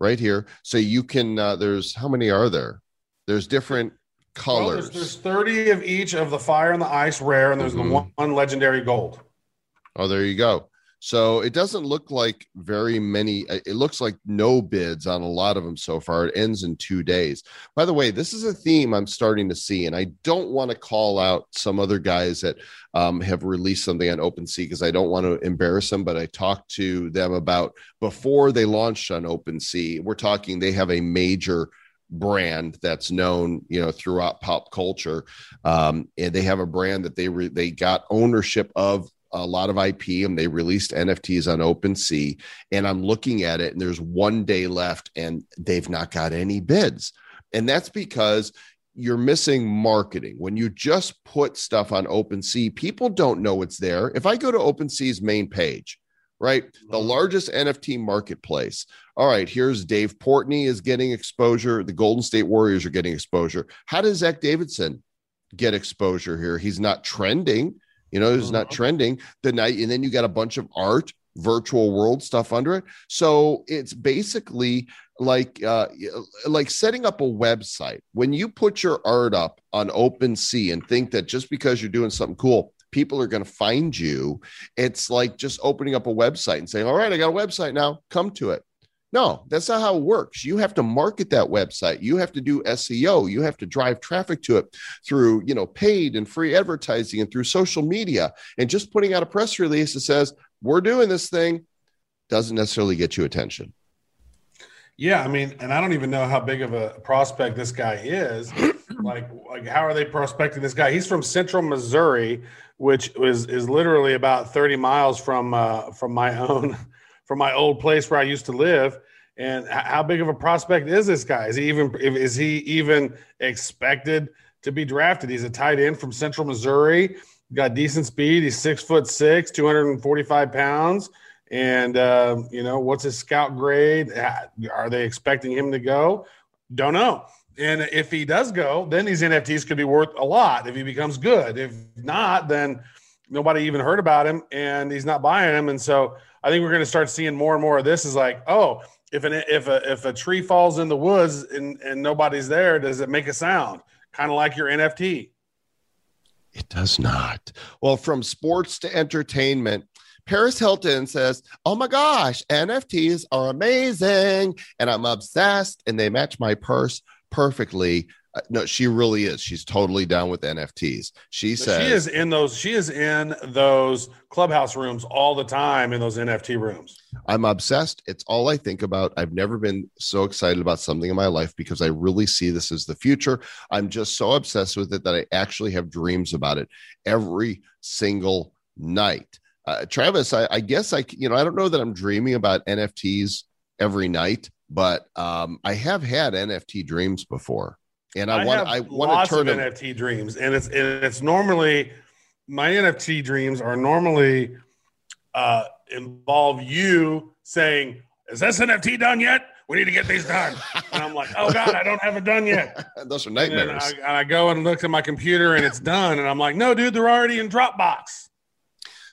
right here. So you can. Uh, there's how many are there? There's different colors. Well, there's, there's, 30 of each of the fire and the ice rare, and there's mm-hmm. the one, one legendary gold. Oh, there you go. So it doesn't look like very many. It looks like no bids on a lot of them so far. It ends in two days. By the way, this is a theme I'm starting to see, and I don't want to call out some other guys that um, have released something on OpenSea because I don't want to embarrass them. But I talked to them about before they launched on OpenSea. We're talking they have a major brand that's known you know throughout pop culture. Um, and they have a brand that they re- they got ownership of a lot of IP and they released NFTs on OpenSea and I'm looking at it and there's one day left and they've not got any bids. And that's because you're missing marketing. When you just put stuff on OpenSea people don't know it's there. If I go to OpenSea's main page right? The largest NFT marketplace. All right, here's Dave Portney is getting exposure. The Golden State Warriors are getting exposure. How does Zach Davidson get exposure here? He's not trending. You know, he's not Mhm. trending the night, and then you got a bunch of art, virtual world stuff under it. So it's basically like uh like setting up a website. When you put your art up on OpenSea and think that just because you're doing something cool, people are going to find you, it's like just opening up a website and saying, "All right, I got a website now, come to it." No, that's not how it works. You have to market that website. You have to do SEO. You have to drive traffic to it through, you know, paid and free advertising and through social media. And just putting out a press release that says, "We're doing this thing," doesn't necessarily get you attention. Yeah, I mean, and I don't even know how big of a prospect this guy is. like, like how are they prospecting this guy? He's from Central Missouri, which is is literally about thirty miles from uh, from my own from my old place where I used to live. And how big of a prospect is this guy? Is he even is he even expected to be drafted? He's a tight end from Central Missouri. Got decent speed. He's six foot six, two hundred and forty five pounds. And um, you know, what's his scout grade? Are they expecting him to go? Don't know. And if he does go, then these NFTs could be worth a lot if he becomes good. If not, then nobody even heard about him and he's not buying them. And so I think we're going to start seeing more and more of this. Is like, oh, if an if a if a tree falls in the woods and and nobody's there, does it make a sound? Kind of like your NFT. It does not. Well, from sports to entertainment, Paris Hilton says, Oh my gosh, NFTs are amazing and I'm obsessed and they match my purse perfectly. Uh, no, she really is. She's totally down with NFTs. She But says, she is in those. She is in those clubhouse rooms all the time in those NFT rooms. I'm obsessed. It's all I think about. I've never been so excited about something in my life because I really see this as the future. I'm just so obsessed with it that I actually have dreams about it every single night. Uh, Travis, I, I guess I, you know, I don't know that I'm dreaming about NFTs every night, but um, I have had NFT dreams before, and I, want, I want to turn them. NFT dreams, and it's and it's normally my NFT dreams are normally uh, involve you saying, "Is this NFT done yet? We need to get these done." and I'm like, "Oh God, I don't have it done yet." Those are And nightmares. I, and I go and look at my computer, and it's done, and I'm like, "No, dude, they're already in Dropbox."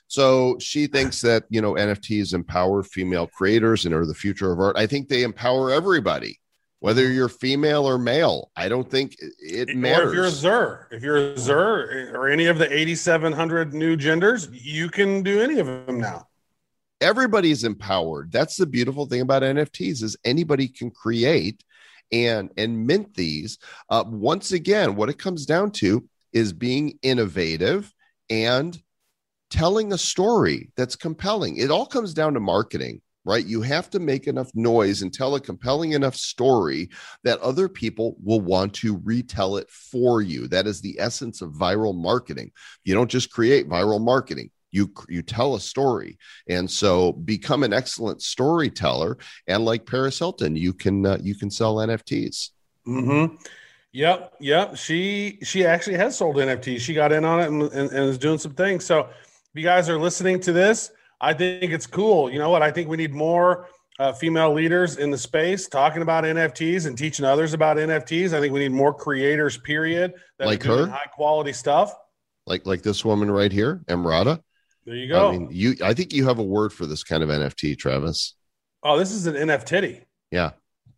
So she thinks that you know NFTs empower female creators and are the future of art. I think they empower everybody, whether you're female or male. I don't think it matters. Or if you're a Zer, if you're a Zer or any of the 8,700 new genders, you can do any of them now. Everybody's empowered. That's the beautiful thing about NFTs is anybody can create and and mint these. Uh, once again, what it comes down to is being innovative and telling a story that's compelling. It all comes down to marketing, right? You have to make enough noise and tell a compelling enough story that other people will want to retell it for you. That is the essence of viral marketing. You don't just create viral marketing. You, you tell a story and so become an excellent storyteller and like paris hilton you can uh, you can sell nfts Mm-hmm. Yep, yep. She she actually has sold NFTs. She got in on it and, and, and is doing some things. So you guys are listening to this, I think it's cool. You know what? I think we need more uh, female leaders in the space talking about NFTs and teaching others about NFTs. I think we need more creators. Period. that Like her? high quality stuff. like like this woman right here emrata There you go. i mean you i think you have a word for this kind of nft travis oh, this is an NFT. yeah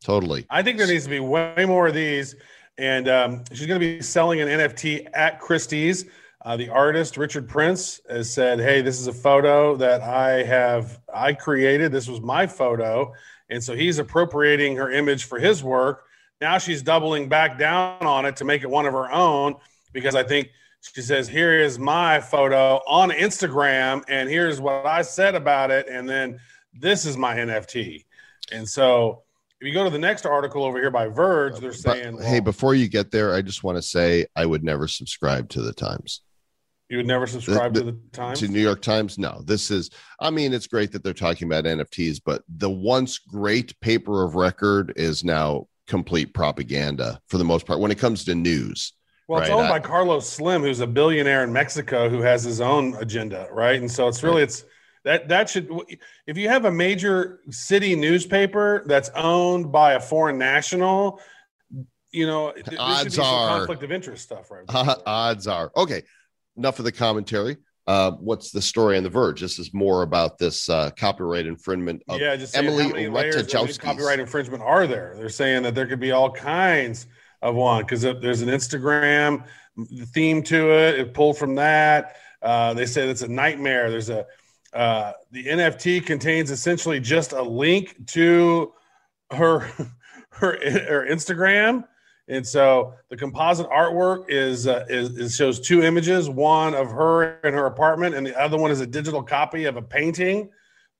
totally I think there needs to be way more of these. And um, she's going to be selling an NFT at Christie's. Uh, the artist Richard Prince has said, "Hey, this is a photo that I have I created. This was my photo, and so he's appropriating her image for his work. Now she's doubling back down on it to make it one of her own because I think she says, "Here is my photo on Instagram, and here's what I said about it, and then this is my NFT." And so if you go to the next article over here by Verge, they're But, saying, hey well, before you get there i just want to say i would never subscribe to the times you would never subscribe the- to the Times. to new york times no this is i mean it's great that they're talking about nfts but the once great paper of record is now complete propaganda for the most part when it comes to news well, it's right, owned I- by Carlos Slim, who's a billionaire in Mexico who has his own agenda, right? And so it's really it's That that should if you have a major city newspaper that's owned by a foreign national, you know, Odds some are- conflict of interest stuff, right? Uh, odds are okay. Enough of the commentary. Uh, what's the story on the Verge? This is more about this uh, copyright infringement of yeah, just Emily layers copyright infringement are there? They're saying that there could be all kinds of one because there's an Instagram theme to it. It pulled from that. Uh, they say it's a nightmare. There's a uh, the NFT contains essentially just a link to her her her Instagram. And so the composite artwork is, uh, is is shows two images, one of her in her apartment, and the other one is a digital copy of a painting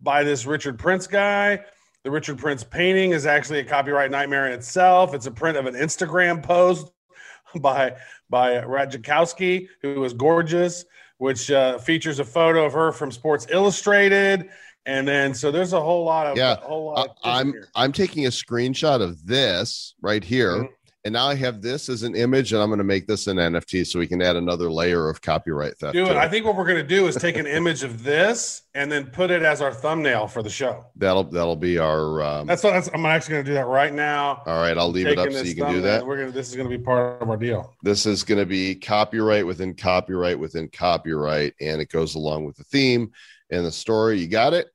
by this Richard Prince guy. The Richard Prince painting is actually a copyright nightmare in itself. It's a print of an Instagram post by by Ratajkowski, who was gorgeous, which uh, features a photo of her from Sports Illustrated. And then so there's a whole lot of Yeah, a whole lot. of I'm here. I'm taking a screenshot of this right here, Mhm. And now I have this as an image, and I'm going to make this an NFT so we can add another layer of copyright theft. do it. I think what we're going to do is take an image of this and then put it as our thumbnail for the show. That'll that'll be our. Um, That's what that's, I'm actually going to do that right now. all right, I'll leave it up so you can do that. We're gonna. This is going to be part of our deal. This is going to be copyright within copyright within copyright, and it goes along with the theme and the story. You got it.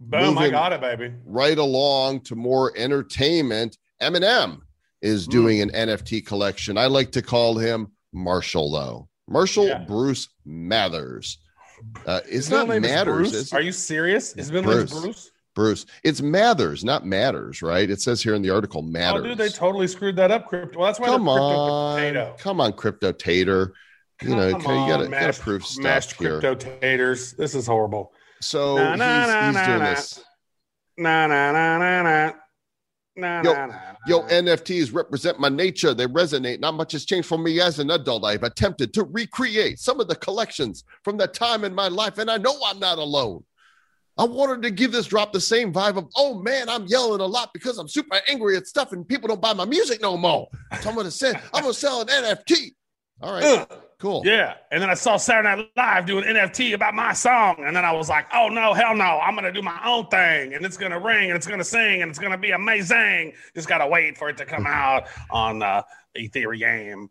Boom! I Moving- got it, baby. right along to more entertainment, Eminem is Hmm. doing an NFT collection. I like to call him Marshall, though. Marshall Yeah. Bruce Mathers. Uh, it's not name is. Bruce? Are you serious? His middle name is Bruce. Bruce. Bruce. It's Mathers, not Matters, right? It says here in the article Matters. Oh, dude, they totally screwed that up. Crypto. Well, that's why Come on, potato. come on, crypto tater. You know, Come you gotta, gotta prove stuff mashed here. crypto taters. This is horrible. So Na, he's, na, he's na, doing na. this. Na na na na na. Na, Yo, na, na, Yo, na. NFTs represent my nature. They resonate. Not much has changed for me as an adult. I've attempted to recreate some of the collections from that time in my life, and I know I'm not alone. I wanted to give this drop the same vibe of, oh man, I'm yelling a lot because I'm super angry at stuff and people don't buy my music no more. So I'm gonna say, I'm gonna sell an NFT. All right, Ugh. Cool. Yeah. And then I saw Saturday Night Live do an NFT about my song. And then I was like, oh no, hell no. I'm gonna do my own thing. And it's gonna ring and it's gonna sing and it's gonna be amazing. Just gotta wait for it to come out on uh Ethereum.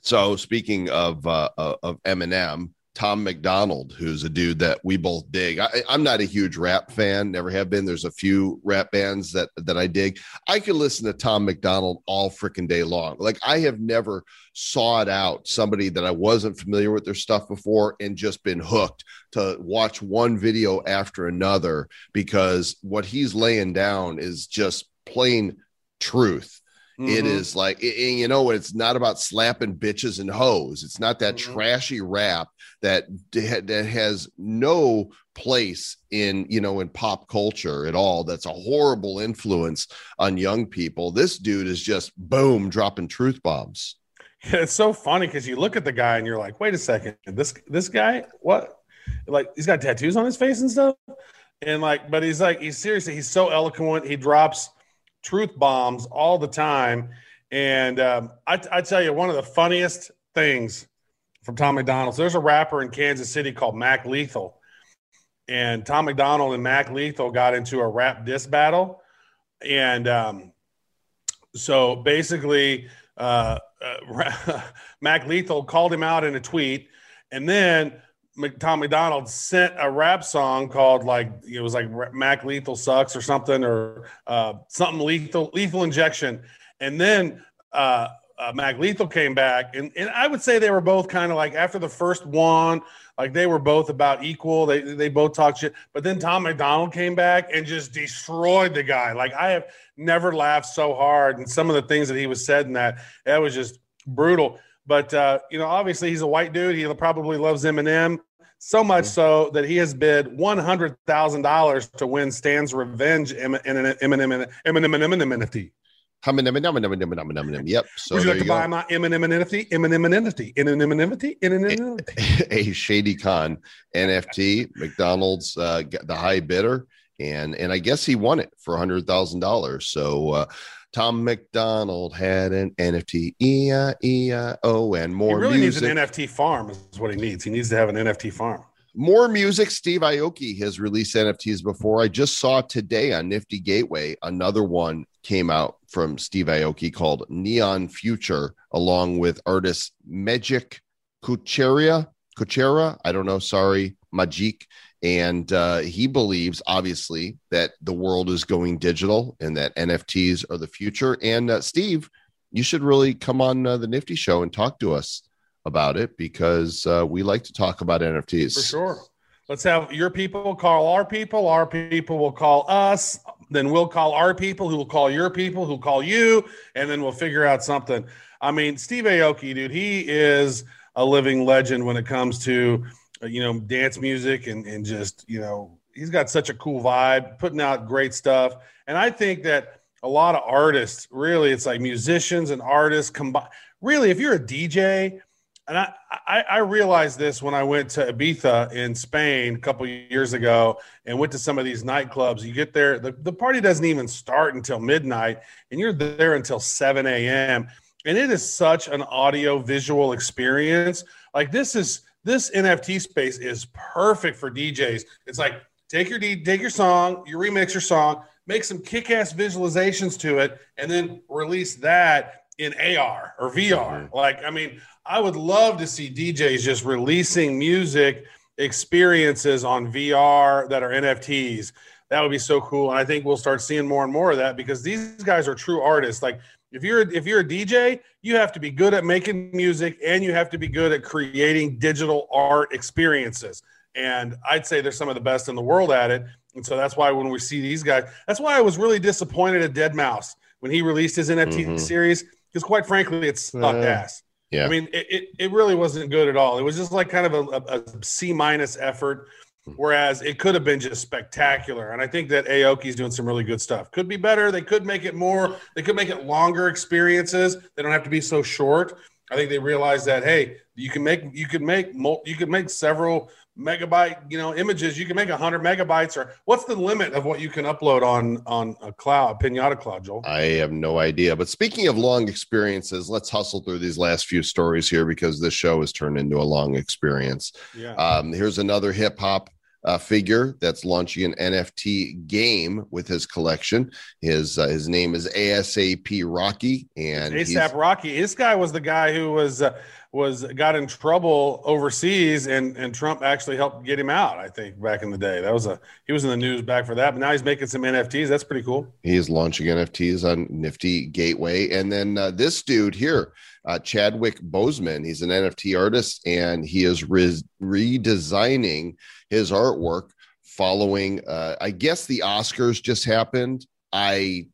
So speaking of uh, uh, of Eminem, Tom MacDonald, who's a dude that we both dig. I, I'm not a huge rap fan, never have been. There's a few rap bands that that I dig. I could listen to Tom MacDonald all freaking day long. Like I have never sought out somebody that I wasn't familiar with their stuff before and just been hooked to watch one video after another because what he's laying down is just plain truth. It Mhm. is like, and you know, it's not about slapping bitches and hoes. It's not that Mhm. trashy rap that that has no place in you know in pop culture at all. That's a horrible influence on young people. This dude is just boom dropping truth bombs. It's so funny because you look at the guy and you're like, wait a second, this this guy, what? Like he's got tattoos on his face and stuff. And like, but he's like, he's seriously, he's so eloquent. He drops truth bombs all the time. And um, I, I tell you, one of the funniest things from Tom MacDonald's, there's a rapper in Kansas City called Mac Lethal. And Tom MacDonald and Mac Lethal got into a rap diss battle. And um, so basically, uh, uh, Mac Lethal called him out in a tweet, and then Tom MacDonald sent a rap song called like it was like Mac Lethal sucks or something or uh, something lethal lethal injection, and then uh, uh, Mac Lethal came back, and and I would say they were both kind of like after the first one, like they were both about equal. They they both talked shit, but then Tom MacDonald came back and just destroyed the guy. Like I have never laughed so hard, and some of the things that he was said in that that was just brutal. But uh, you know, obviously he's a white dude. He probably loves Eminem so much so that he has bid one hundred thousand dollars to win Stan's revenge in an Eminem Eminem Eminem Eminem NFT. Yep. So Would you like you to buy my Eminem NFT? Eminem NFT? Eminem NFT? A Shady Con NFT. MacDonald's uh, the high bidder, and and I guess he won it for a hundred thousand dollars. So uh, Tom MacDonald had an NFT, E I E I O, and more. Music. He really music. needs an NFT farm. Is what he needs. He needs to have an NFT farm. More music. Steve Aoki has released NFTs before. I just saw today on Nifty Gateway another one came out from Steve Aoki called Neon Future, along with artist Magic Kucheria. Kuchera, I don't know. Sorry, Majik. And uh, he believes, obviously, that the world is going digital and that NFTs are the future. And uh, Steve, you should really come on uh, the Nifty Show and talk to us about it because uh, we like to talk about NFTs. For sure. Let's have your people call our people. Our people will call us. Then we'll call our people who will call your people who call you. And then we'll figure out something. I mean, Steve Aoki, dude, he is a living legend when it comes to, uh, you know, dance music and, and just, you know, he's got such a cool vibe, putting out great stuff. And I think that a lot of artists, really, it's like musicians and artists combine. Really, if you're a DJ, and I, I, I, realized this when I went to Ibiza in Spain a couple years ago and went to some of these nightclubs. You get there, the, the party doesn't even start until midnight, and you're there until 7 a.m. And it is such an audio visual experience. Like this is this NFT space is perfect for DJs. It's like take your take your song, you remix your song, make some kick-ass visualizations to it, and then release that in AR or VR. Mm-hmm. Like, I mean, I would love to see DJs just releasing music experiences on VR that are NFTs. That would be so cool. And I think we'll start seeing more and more of that because these guys are true artists. Like if you're if you're a DJ, you have to be good at making music and you have to be good at creating digital art experiences. And I'd say they're some of the best in the world at it. And so that's why when we see these guys, that's why I was really disappointed at Deadmau5 when he released his NFT mm-hmm. series because quite frankly, it sucked uh, ass. Yeah. I mean, it, it, it, really wasn't good at all. It was just like kind of a, a, a C minus effort, hmm. whereas it could have been just spectacular. And I think that Aoki's doing some really good stuff. Could be better. They could make it more, they could make it longer experiences. They don't have to be so short. I think they realized that, hey, you can make, you could make, you could make several megabyte you know images you can make 100 megabytes or what's the limit of what you can upload on on a cloud a pinata cloud joel? I have no idea. But speaking of long experiences let's hustle through these last few stories here because this show has turned into a long experience. Yeah. Um, here's another hip-hop uh, figure that's launching an NFT game with his collection. His uh, his name is ASAP Rocky, and ASAP Rocky. This guy was the guy who was uh, was got in trouble overseas, and and Trump actually helped get him out. I think back in the day, that was a he was in the news back for that. But now he's making some NFTs. That's pretty cool. He is launching NFTs on Nifty Gateway, and then uh, this dude here, uh, Chadwick Boseman. He's an NFT artist, and he is re- redesigning his artwork following. Uh, I guess the Oscars just happened. I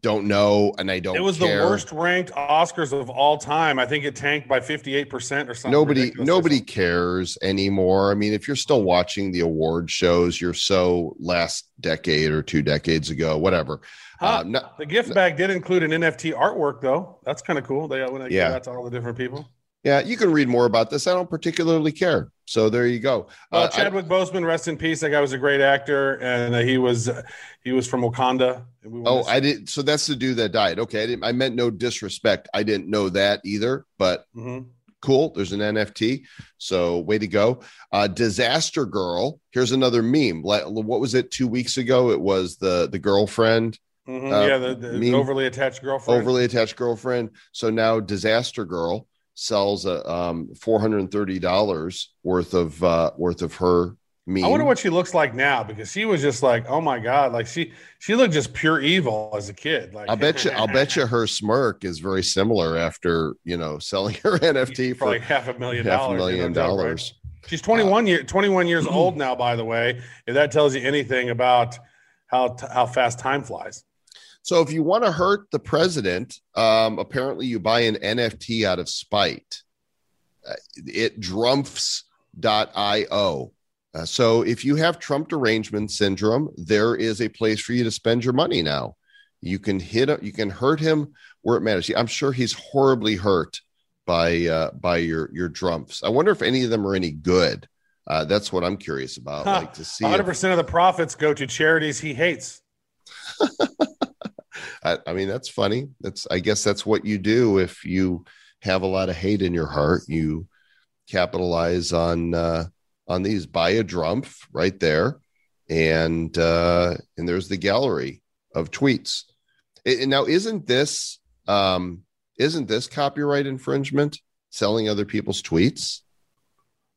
don't know, and I don't. It was care. the worst ranked Oscars of all time. I think it tanked by fifty eight percent or something. Nobody, nobody cares anymore. I mean, if you're still watching the award shows, you're so last decade or two decades ago, whatever. Huh. Uh, no, the gift bag did include an NFT artwork, though. That's kind of cool. They when they yeah. give that to all the different people. Yeah, you can read more about this. I don't particularly care. So there you go. Uh, Chadwick I, Boseman, rest in peace. That guy was a great actor, and uh, he was uh, he was from Wakanda. Oh, I did. So that's the dude that died. Okay, I didn't. I meant no disrespect. I didn't know that either. But mm-hmm. cool. There's an NFT. So way to go. Uh, Disaster Girl. Here's another meme. What was it? Two weeks ago, it was the the girlfriend. Mm-hmm. Uh, yeah, the, the overly attached girlfriend. Overly attached girlfriend. So now Disaster Girl sells a um, four hundred and thirty dollars worth of uh, worth of her meme. I wonder what she looks like now because she was just like, oh my god, like she she looked just pure evil as a kid. Like I'll bet you, I'll bet you her smirk is very similar after you know selling her NFT for like half a million half dollars. A million dollars. Right? She's 21 uh, year 21 years old now, by the way. If that tells you anything about how how fast time flies. So if you want to hurt the president, um, apparently you buy an NFT out of spite. Uh, it drumps.io. Uh, so if you have Trump derangement syndrome, there is a place for you to spend your money now. You can hit you can hurt him where it matters. I'm sure he's horribly hurt by uh, by your your drumps. I wonder if any of them are any good. Uh, that's what I'm curious about. Huh. Like to see 100 percent of the profits go to charities he hates. I, I mean, that's funny. That's I guess that's what you do if you have a lot of hate in your heart. You capitalize on uh, on these. Buy a Drumpf right there, and uh, and there's the gallery of tweets. And now, isn't this um, isn't this copyright infringement? Selling other people's tweets?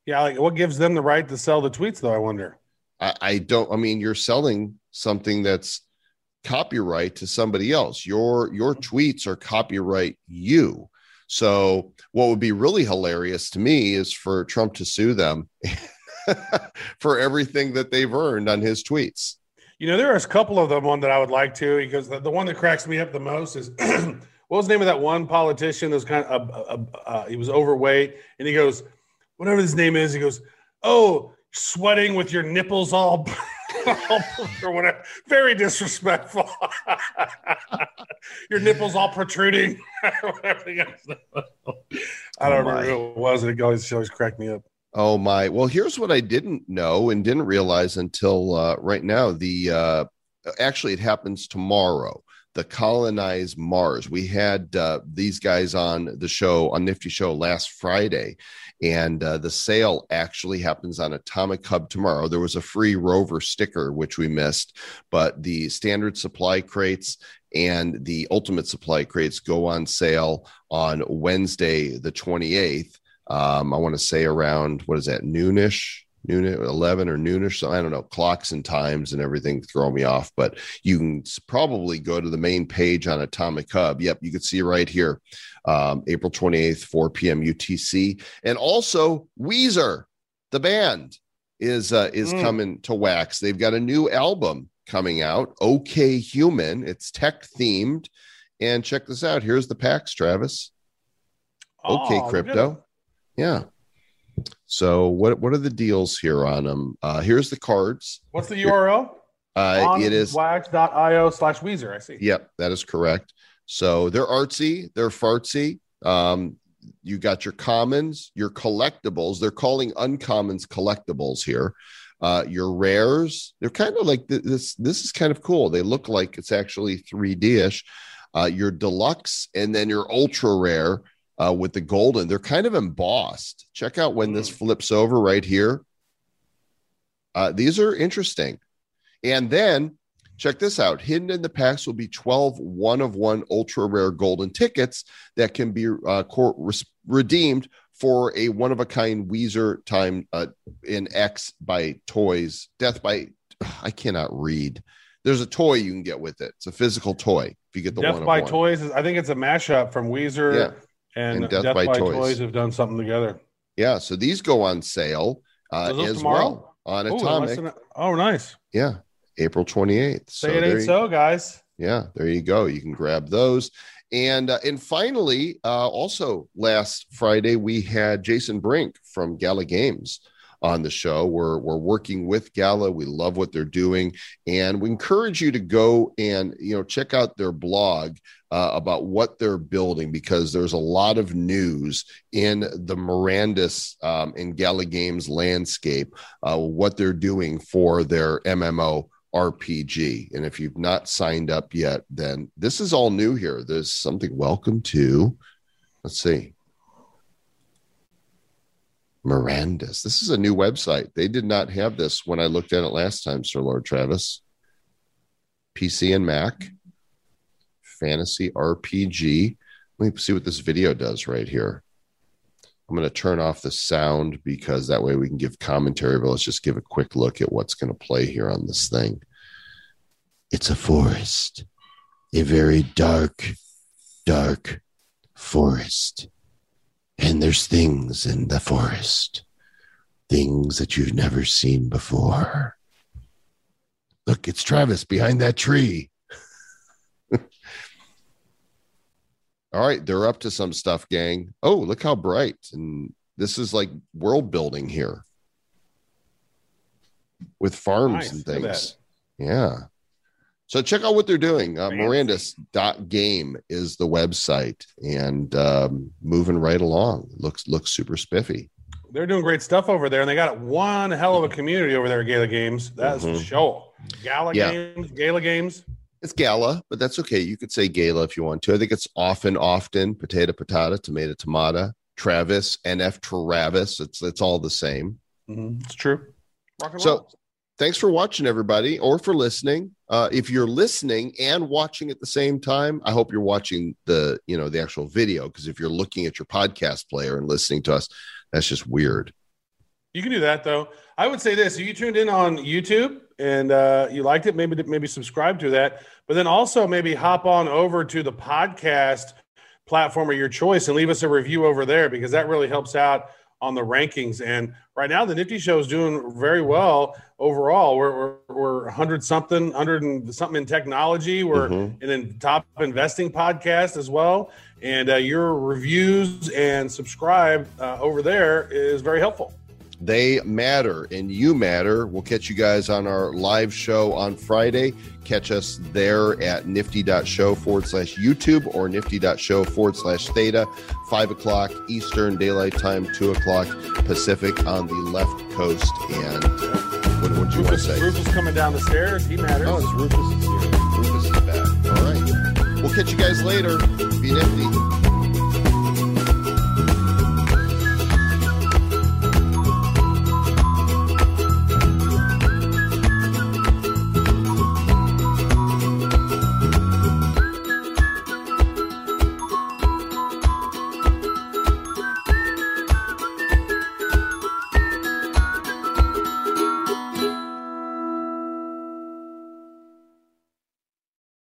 Yeah, like what gives them the right to sell the tweets, though? I wonder. I, I don't. I mean, you're selling something that's copyright to somebody else. Your your tweets are copyright you. So what would be really hilarious to me is for Trump to sue them for everything that they've earned on his tweets. You know, there is a couple of them. One that I would like to, because the, the one that cracks me up the most is what was the name of that one politician that was kind of uh, uh, uh, he was overweight, and he goes, whatever his name is, he goes, oh, sweating with your nipples all. or whatever. Very disrespectful. Your nipples all protruding. I don't oh remember who it was. It always, always cracked me up. Oh my! Well, here's what I didn't know and didn't realize until uh, right now. The uh, actually, it happens tomorrow. The colonize Mars. We had uh, these guys on the show on Nifty Show last Friday, and uh, the sale actually happens on Atomic Hub tomorrow. There was a free rover sticker, which we missed, but the standard supply crates and the ultimate supply crates go on sale on Wednesday, the 28th. Um, I want to say around what is that, noonish? Noon 11 or noonish so i don't know clocks and times and everything throw me off but you can probably go to the main page on atomic hub yep you can see right here um, April 28th, 4 p.m. UTC. And also Weezer, the band, is uh, is mm. coming to Wax. They've got a new album coming out, OK Human. It's tech themed. And check this out. Here's the packs, Travis. Okay, oh, crypto. Yeah. So what what are the deals here on them? Uh, here's the cards. What's the URL? Uh, it is wax.io slash Weezer. I see. Yep, that is correct. So they're artsy, they're fartsy. Um, you got your commons, your collectibles. They're calling uncommons collectibles here. Uh, your rares, they're kind of like this. This is kind of cool. They look like it's actually 3D ish. Uh, your deluxe and then your ultra rare uh, with the golden. They're kind of embossed. Check out when this hmm. flips over right here. Uh, these are interesting. And then Check this out. Hidden in the packs will be 12 one of one ultra rare golden tickets that can be uh, redeemed for a one of a kind Weezer time uh, in X by Toys. Death by, I cannot read. There's a toy you can get with it. It's a physical toy if you get the Death one by Toys. Is, I think it's a mashup from Weezer yeah. And, and, Death, Death by, by Toys. Toys. have done something together. Yeah. So these go on sale uh, as tomorrow? well on Atomic. Ooh, oh, nice. Yeah. April 28th. Say so it ain't so, guys. Yeah, there you go. You can grab those. And uh, and finally, uh, also last Friday we had Jason Brink from Gala Games on the show. We're we're working with Gala. We love what they're doing, and we encourage you to go and you know check out their blog uh, about what they're building because there's a lot of news in the Mirandus um, and Gala Games landscape. Uh, what they're doing for their MMO RPG. And if you've not signed up yet, then this is all new here. There's something welcome to, let's see, Mirandus. This is a new website. They did not have this when I looked at it last time, Sir Lord Travis. PC and Mac, fantasy RPG. Let me see what this video does right here. I'm going to turn off the sound because that way we can give commentary, but let's just give a quick look at what's going to play here on this thing. It's a forest, a very dark, dark forest. And there's things in the forest, things that you've never seen before. Look, it's Travis behind that tree. All right, they're up to some stuff, gang. Oh, look how bright. And this is like world building here with farms nice, and things. Yeah. So check out what they're doing. Uh, Mirandus.game is the website and um, moving right along. Looks looks super spiffy. They're doing great stuff over there, and they got one hell of a community over there at Gala Games. That's mm-hmm. show. Gala yeah. Games, Gala Games. It's gala, but that's okay. You could say gala if you want to. I think it's often, often potato, potato, tomato, tomato, Travis, NF Travis. It's it's all the same. Mm-hmm. It's true. so, roll. thanks for watching, everybody, or for listening. Uh, if you're listening and watching at the same time, I hope you're watching the you know the actual video because if you're looking at your podcast player and listening to us, that's just weird. You can do that though. I would say this: if you tuned in on YouTube and uh, you liked it, maybe maybe subscribe to that, but then also maybe hop on over to the podcast platform of your choice and leave us a review over there because that really helps out on the rankings. And right now, the Nifty Show is doing very well overall. We're we're, we're 100 something, 100 and something in technology. We're mm-hmm. in the top investing podcast as well. And uh, your reviews and subscribe uh, over there is very helpful. They matter and you matter. We'll catch you guys on our live show on Friday. Catch us there at nifty.show forward slash YouTube or nifty.show forward slash theta, 5 o'clock Eastern Daylight Time, 2 o'clock Pacific on the left coast. And what would you Rufus, want to say? Rufus coming down the stairs. He matters. Oh, it's Rufus is here. Rufus is back. All right. We'll catch you guys later. Be nifty.